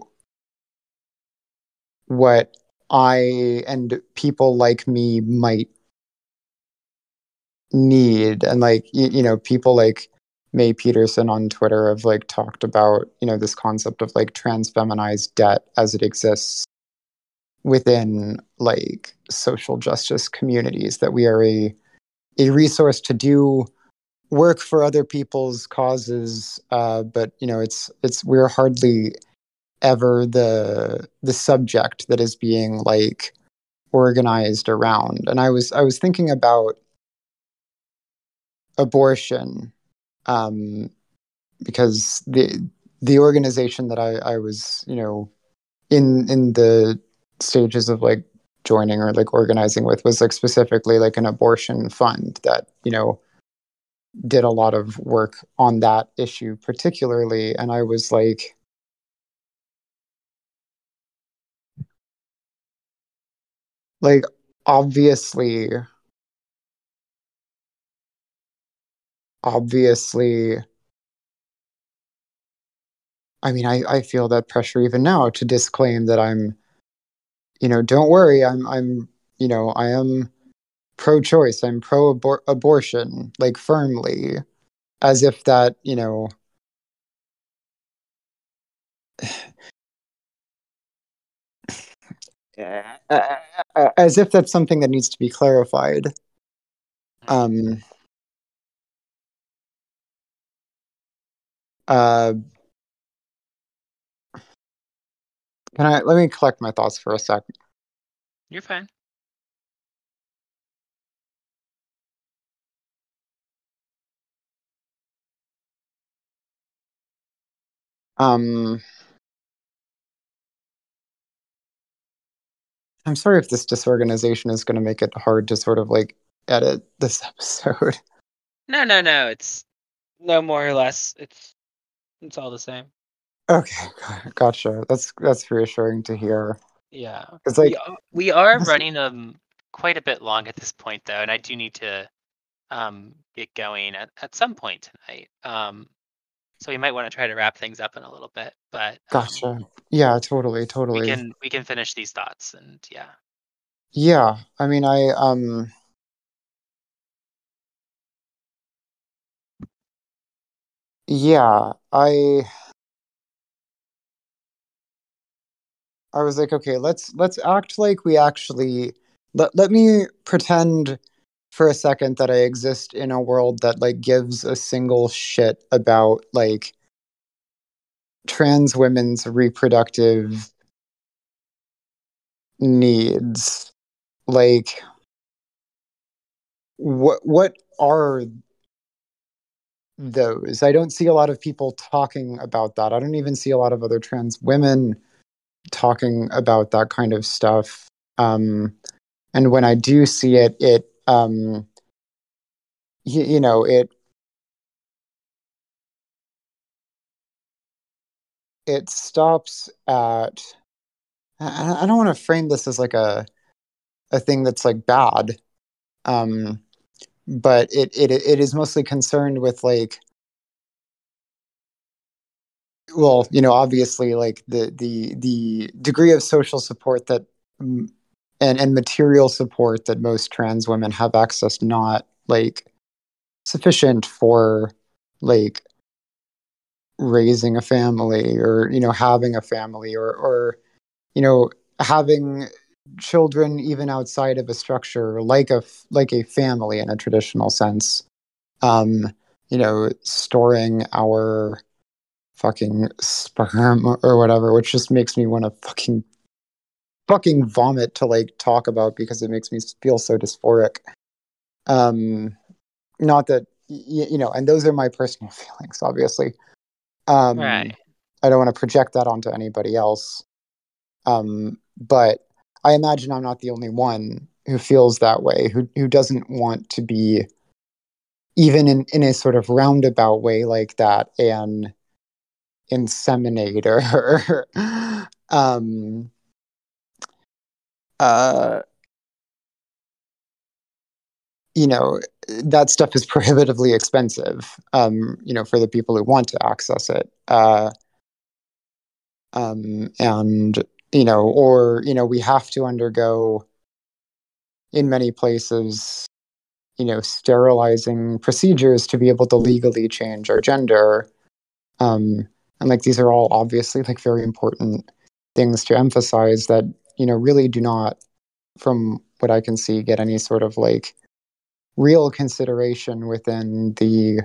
what i and people like me might need. And like you, you know people like May Peterson on Twitter have like talked about you know this concept of like transfeminized debt as it exists within like social justice communities that we are a a resource to do work for other people's causes uh, but you know it's it's we're hardly ever the the subject that is being like organized around. And i was i was thinking about abortion um, because the the organization that I, I was you know in in the stages of like joining or like organizing with was like specifically like an abortion fund that you know did a lot of work on that issue particularly. And i was like like obviously obviously i mean i i feel that pressure even now to disclaim that i'm you know, don't worry, I'm I'm you know, I am pro choice, I'm pro abortion, like firmly. As if that, you know as if that's something that needs to be clarified. Um, uh, can I let me collect my thoughts for a second? You're fine. Um, I'm sorry if this disorganization is going to make it hard to sort of like edit this episode. No, no, no. It's no more or less. It's it's all the same. Okay, gotcha. That's that's reassuring to hear. Yeah, it's like we are, we are running um quite a bit long at this point though, and I do need to um get going at, at some point tonight. Um, so we might want to try to wrap things up in a little bit. But um, gotcha. Yeah, totally, totally. We can we can finish these thoughts and yeah. Yeah, I mean, I um. Yeah, I. I was like, okay, let's let's act like we actually let let me pretend for a second that I exist in a world that like gives a single shit about like trans women's reproductive needs. Like what what are those? I don't see a lot of people talking about that. I don't even see a lot of other trans women talking about that kind of stuff um and when i do see it it um you, you know it it stops at I, I don't want to frame this as like a a thing that's like bad um but it it it is mostly concerned with like well you know obviously like the the the degree of social support that and and material support that most trans women have access not like sufficient for like raising a family or you know having a family or or you know having children even outside of a structure like a like a family in a traditional sense um you know storing our fucking sperm or whatever which just makes me want to fucking fucking vomit to like talk about because it makes me feel so dysphoric um not that y- you know and those are my personal feelings obviously um, right. I don't want to project that onto anybody else. Um, but I imagine I'm not the only one who feels that way, who who doesn't want to be even in, in a sort of roundabout way like that an inseminator. um, uh, you know that stuff is prohibitively expensive um, you know for the people who want to access it uh, um, and you know or you know we have to undergo in many places you know sterilizing procedures to be able to legally change our gender um, and like these are all obviously like very important things to emphasize that you know really do not from what i can see get any sort of like real consideration within the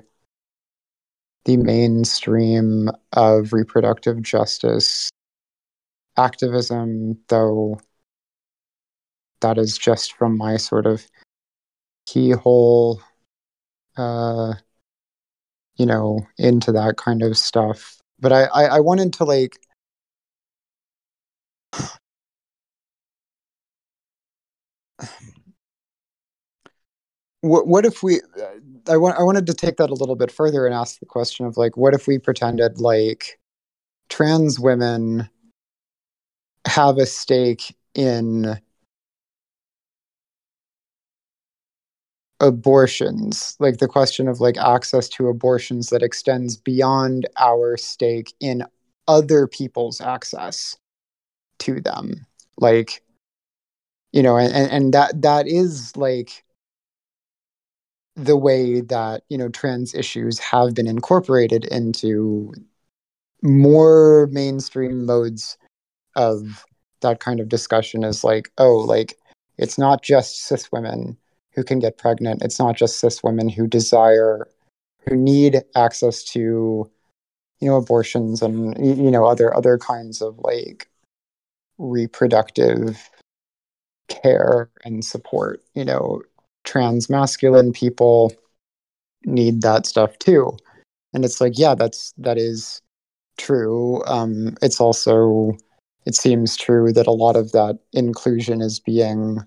the mainstream of reproductive justice activism, though that is just from my sort of keyhole, uh, you know, into that kind of stuff. But I, I, I wanted to like what what if we uh, I want I wanted to take that a little bit further and ask the question of like what if we pretended like trans women have a stake in abortions like the question of like access to abortions that extends beyond our stake in other people's access to them. Like you know and and that that is like the way that you know trans issues have been incorporated into more mainstream modes of that kind of discussion is like oh like it's not just cis women who can get pregnant. It's not just cis women who desire, who need access to, you know, abortions and you know other other kinds of like reproductive care and support. You know, trans masculine people need that stuff too, and it's like yeah, that's that is true. Um, it's also it seems true that a lot of that inclusion is being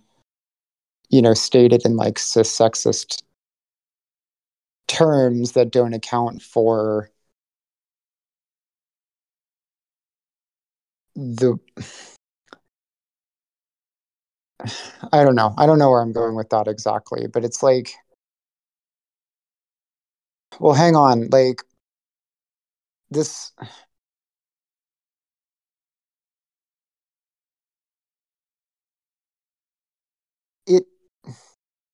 you know, stated in like cis sexist terms that don't account for the I don't know. I don't know where I'm going with that exactly, but it's like well, hang on. Like this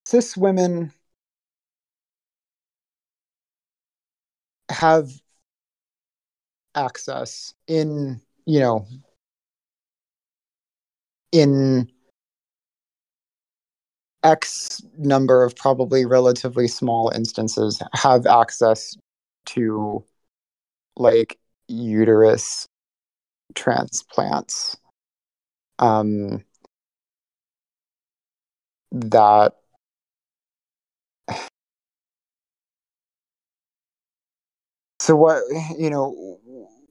cis women have access in you know in x number of probably relatively small instances have access to like uterus transplants. Um that so what you know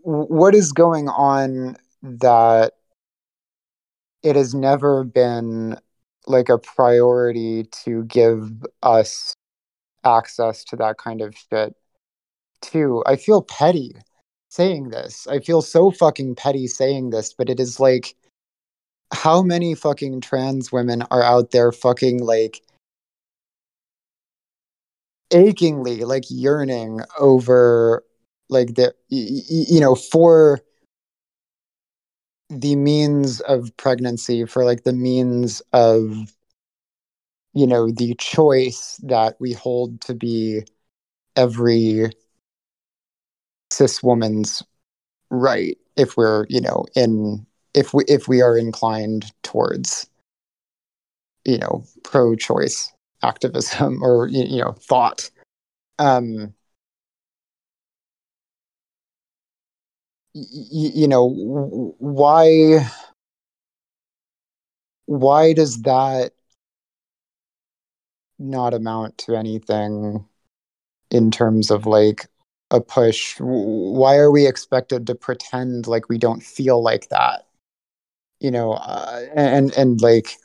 what is going on that it has never been like a priority to give us access to that kind of shit too? I feel petty saying this. I feel so fucking petty saying this but it is like how many fucking trans women are out there fucking like achingly like yearning over like the you know for the means of pregnancy for like the means of you know the choice that we hold to be every cis woman's right if we're you know in if we if we are inclined towards you know pro-choice activism or you know thought. Um y- you know why why does that not amount to anything in terms of like a push? Why are we expected to pretend like we don't feel like that? You know uh, and and like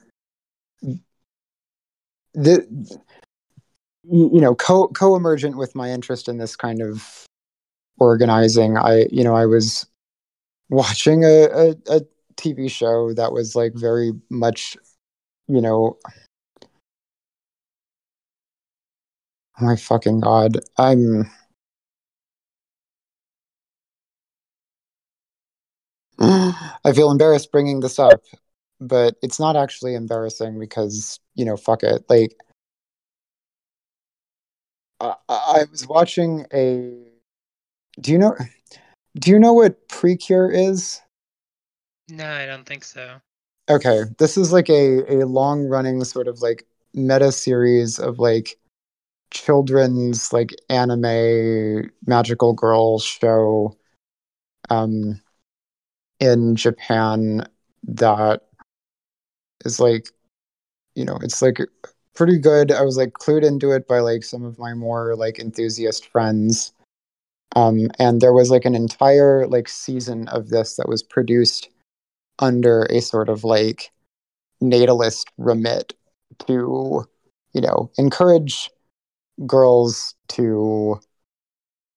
the you know co co-emergent with my interest in this kind of organizing i you know i was watching a, a, a tv show that was like very much you know oh my fucking god i'm i feel embarrassed bringing this up but it's not actually embarrassing because you know fuck it like I, I was watching a do you know do you know what precure is No, I don't think so. okay this is like a a long running sort of like meta series of like children's like anime magical girl show um in japan that is like you know it's like pretty good. I was like clued into it by like some of my more like enthusiast friends. Um and there was like an entire like season of this that was produced under a sort of like natalist remit to you know encourage girls to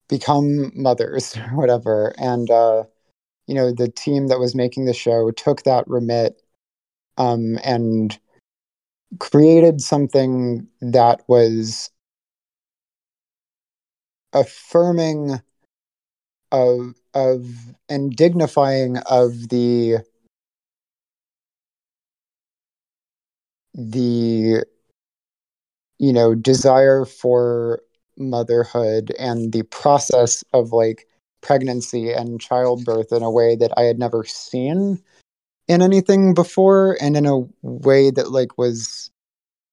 become mothers or whatever. And uh you know the team that was making the show took that remit um and created something that was affirming of of and dignifying of the the you know desire for motherhood and the process of like pregnancy and childbirth in a way that I had never seen in anything before and in a way that like was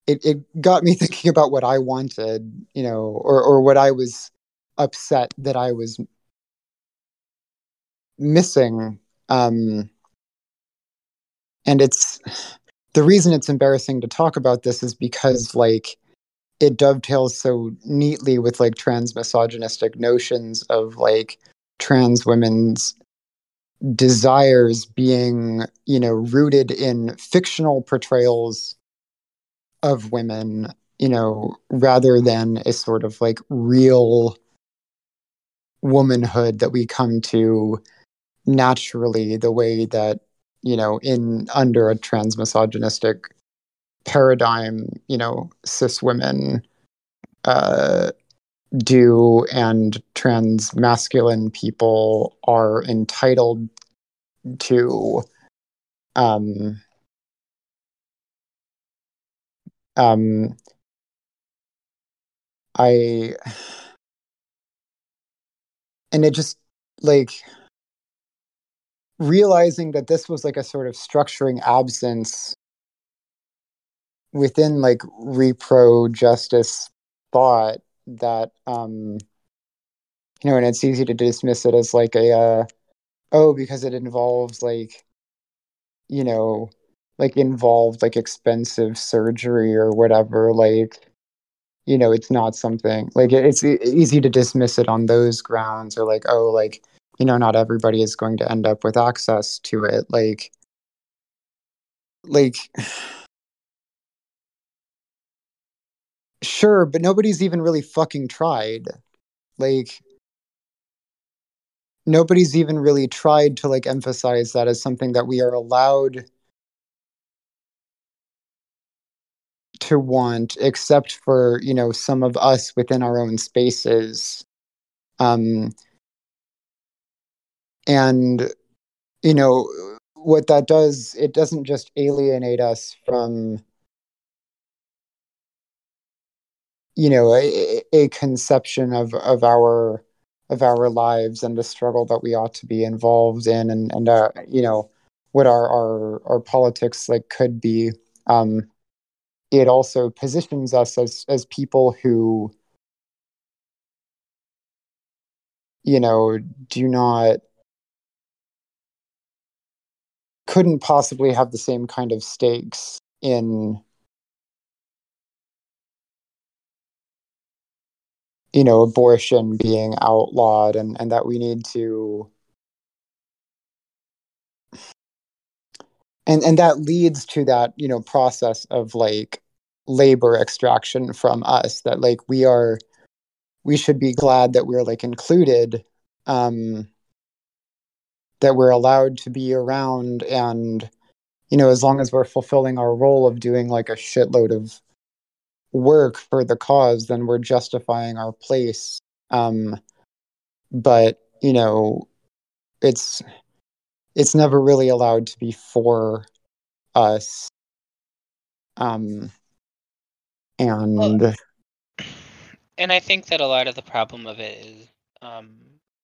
it, it got me thinking about what I wanted, you know, or or what I was upset that I was missing. Um and it's the reason it's embarrassing to talk about this is because like it dovetails so neatly with like trans misogynistic notions of like trans women's desires being you know rooted in fictional portrayals of women you know rather than a sort of like real womanhood that we come to naturally the way that you know in under a transmisogynistic paradigm you know cis women uh do and trans masculine people are entitled to um um i and it just like realizing that this was like a sort of structuring absence within like repro justice thought that um you know and it's easy to dismiss it as like a uh oh because it involves like you know like involved like expensive surgery or whatever like you know it's not something like it's easy to dismiss it on those grounds or like oh like you know not everybody is going to end up with access to it like like sure but nobody's even really fucking tried. Like nobody's even really tried to like emphasize that as something that we are allowed to want except for you know some of us within our own spaces. Um and you know what that does it doesn't just alienate us from you know a, a conception of of our of our lives and the struggle that we ought to be involved in and and uh, you know what our our our politics like could be. Um it also positions us as as people who you know do not couldn't possibly have the same kind of stakes in you know abortion being outlawed and and that we need to and and that leads to that you know process of like labor extraction from us that like we are we should be glad that we're like included um that we're allowed to be around and you know as long as we're fulfilling our role of doing like a shitload of work for the cause then we're justifying our place. Um but you know it's it's never really allowed to be for us. Um and well, and i think that a lot of the problem of it is um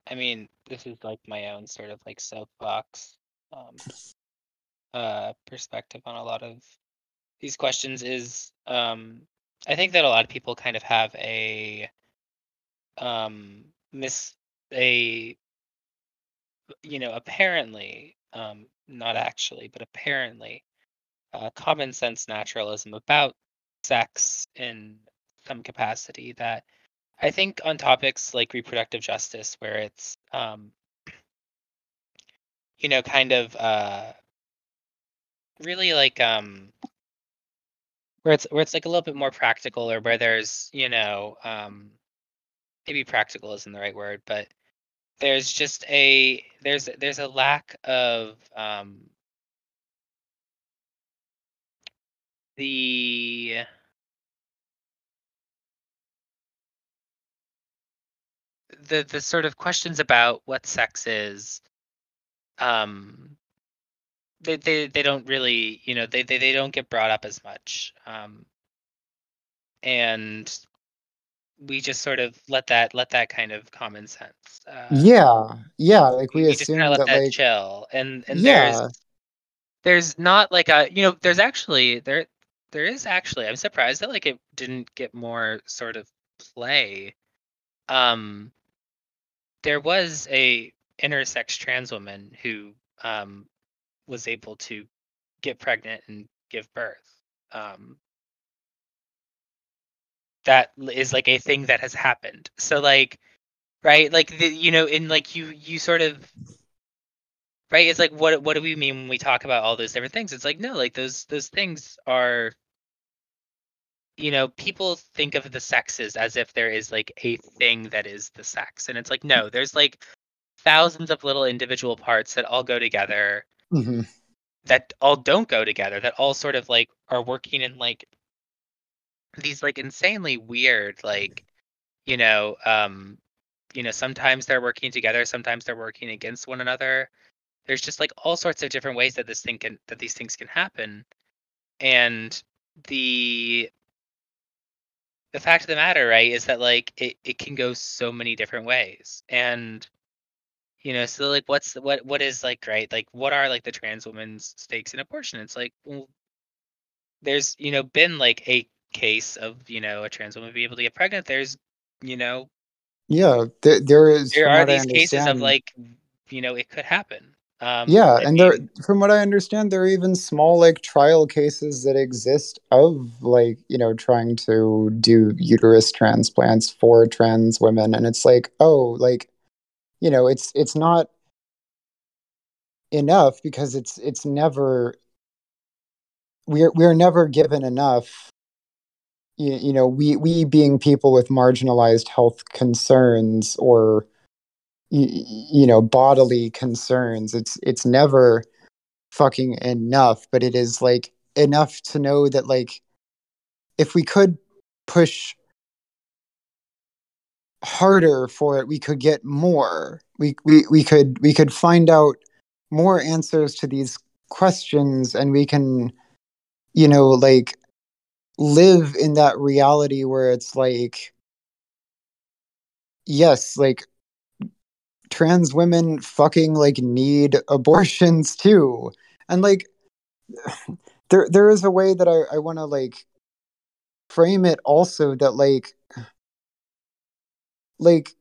i mean this is like my own sort of like soapbox um uh perspective on a lot of these questions is um I think that a lot of people kind of have a um miss a you know apparently um not actually but apparently uh, common sense naturalism about sex in some capacity that I think on topics like reproductive justice where it's um you know kind of uh really like um where it's where it's like a little bit more practical or where there's you know um maybe practical isn't the right word but there's just a there's there's a lack of um the the the sort of questions about what sex is um they they, they don't really you know they, they they don't get brought up as much um and we just sort of let that let that kind of common sense uh, yeah yeah like we, we assume that that like chill and and yeah. there's there's not like a you know there's actually there there is actually i'm surprised that like it didn't get more sort of play um there was a intersex trans woman who um was able to get pregnant and give birth um that is like a thing that has happened. So like right like the, you know in like you you sort of right it's like what what do we mean when we talk about all those different things? It's like no like those those things are you know people think of the sexes as if there is like a thing that is the sex and it's like no there's like thousands of little individual parts that all go together hmm that all don't go together that all sort of like are working in like these like insanely weird like you know um you know sometimes they're working together sometimes they're working against one another. There's just like all sorts of different ways that this thing can that these things can happen. And the the fact of the matter right is that like it, it can go so many different ways. And you know so like what's the, what what is like right like what are like the trans woman's stakes in abortion? It's like well there's you know been like a case of you know a trans woman being able to get pregnant. There's you know yeah there, there is there are these cases of like you know it could happen. Um yeah and there from what i understand there are even small like trial cases that exist of like you know trying to do uterus transplants for trans women and it's like oh like you know it's it's not enough because it's it's never we're we're never given enough. You, you know we we being people with marginalized health concerns or y- you know bodily concerns it's it's never fucking enough but it is like enough to know that like if we could push harder for it we could get more. We we, we could we could find out more answers to these questions and we can you know like live in that reality where it's like yes like trans women fucking like need abortions too. And like there there is a way that i, I want to like frame it also that like like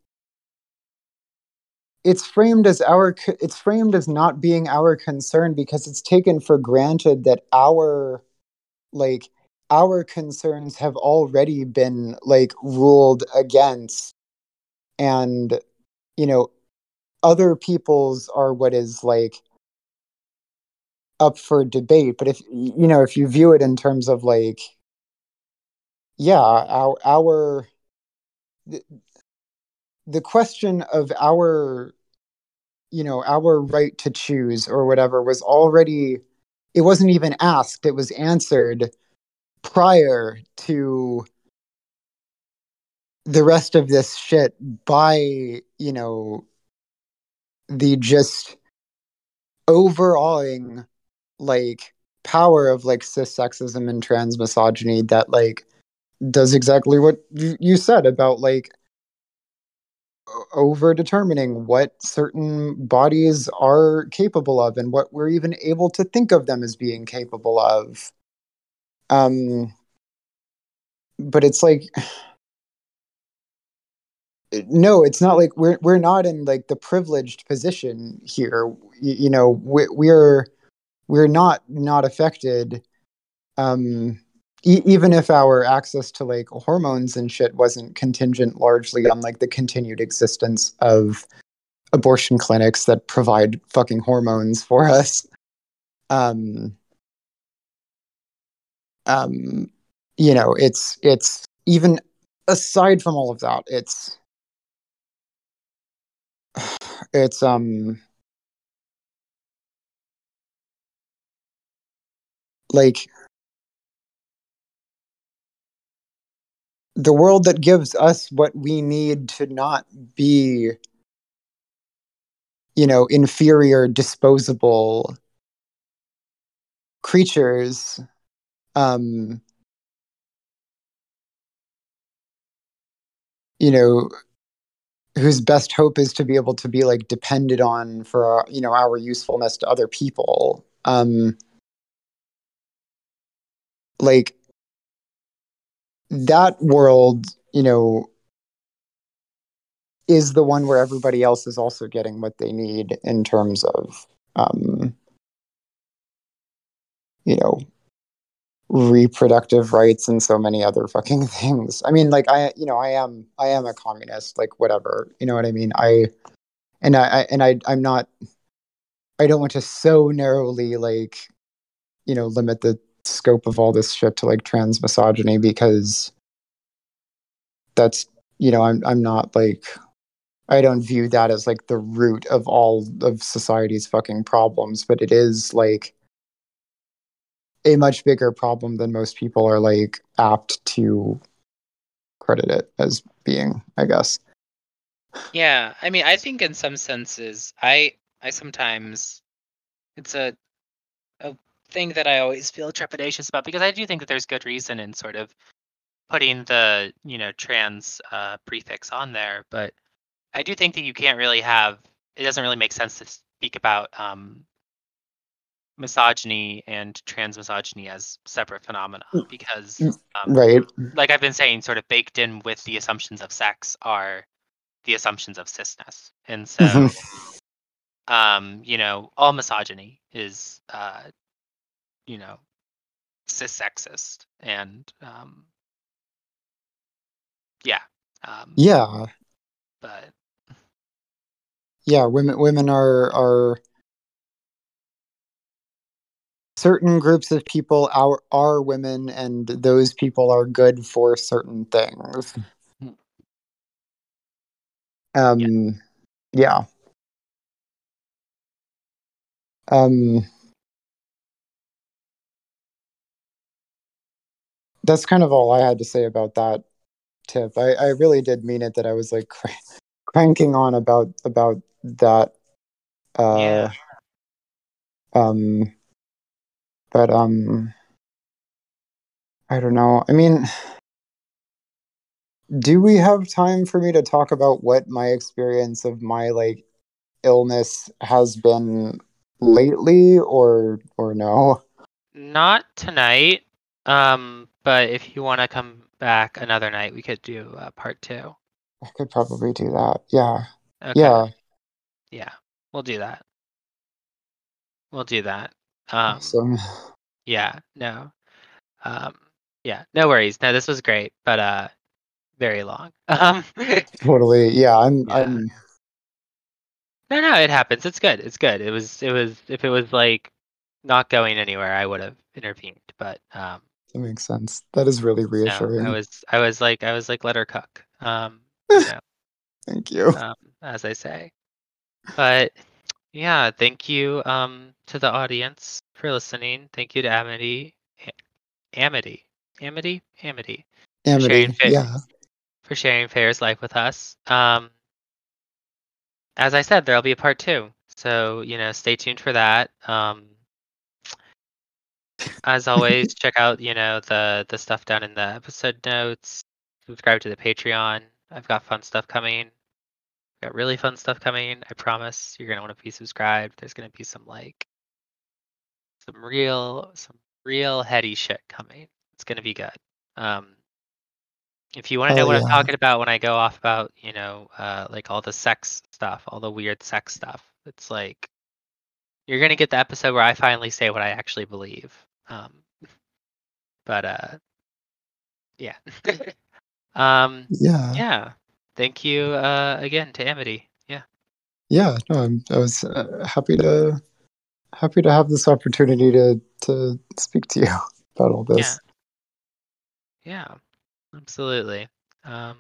it's framed as our it's framed as not being our concern because it's taken for granted that our like our concerns have already been like ruled against and you know other people's are what is like up for debate. But if you know if you view it in terms of like yeah our our the question of our you know our right to choose or whatever was already it wasn't even asked it was answered prior to the rest of this shit by you know the just overawing like power of like cis sexism and trans misogyny that like does exactly what you, you said about like over determining what certain bodies are capable of and what we're even able to think of them as being capable of. Um but it's like no it's not like we're we're not in like the privileged position here. You, you know we, we're we're not not affected. Um e- even if our access to like hormones and shit wasn't contingent largely on like the continued existence of abortion clinics that provide fucking hormones for us um um you know it's it's even aside from all of that it's it's um like the world that gives us what we need to not be you know inferior disposable creatures um you know whose best hope is to be able to be like depended on for you know our usefulness to other people. Um like that world you know is the one where everybody else is also getting what they need in terms of um you know reproductive rights and so many other fucking things. I mean, like I, you know, I am, I am a communist, like whatever, you know what I mean? I, and I, I and I, I'm not, I don't want to so narrowly like, you know, limit the scope of all this shit to like trans misogyny because that's, you know, I'm, I'm not like, I don't view that as like the root of all of society's fucking problems, but it is like, a much bigger problem than most people are like apt to credit it as being, I guess. Yeah, I mean, I think in some senses, I I sometimes it's a a thing that I always feel trepidatious about because I do think that there's good reason in sort of putting the you know trans uh, prefix on there, but I do think that you can't really have it doesn't really make sense to speak about um, misogyny and trans misogyny as separate phenomena because um, right like i've been saying sort of baked in with the assumptions of sex are the assumptions of cisness and so Mhm. um you know all misogyny is uh you know cis sexist and um yeah um yeah. but yeah women women are are certain groups of people are are women and those people are good for certain things. Hmm. um yeah. Um that's kind of all i had to say about that tip. I i really did mean it that i was like cr- cranking on about about that uh Yeah. um but um i don't know. I mean do we have time for me to talk about what my experience of my like illness has been lately or or no? Not tonight. Um but if you want to come back another night we could do uh, part two. I could probably do that yeah. Okay. Yeah. Yeah we'll do that. We'll do that. Um awesome. yeah no. Um yeah no worries. No this was great but uh very long. Um totally yeah i'm Yeah. i'm no no it happens. It's good. It's good. It was it was if it was like not going anywhere i would have intervened but um that makes sense that is really no reassuring i was i was like i was like let her cook um you know thank you um, as I say. But yeah, thank you um, to the audience for listening. Thank you to Amity, Amity, Amity, Amity amity sharing fa- yeah for sharing faer's life with us. Um, as I said, there'll be a part two, so you know, stay tuned for that. Um, as always, check out you know the the stuff down in the episode notes. Subscribe to the Patreon. I've got fun stuff coming. Got really fun stuff coming. I promise you're gonna want to be subscribed. There's gonna be some like some real some real heady shit coming. It's gonna be good. Um, if you want to know Hell what I'm talking about when I go off about you know uh, like all the sex stuff, all the weird sex stuff, it's like you're gonna get the episode where I finally say what I actually believe. Um, but uh, yeah. um, yeah yeah. Thank you uh, again to Amity. Yeah. yeah no I'm, i was uh, happy to happy to have this opportunity to to speak to you about all this Yeah. Yeah. Absolutely. Um,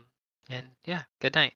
and yeah, good night.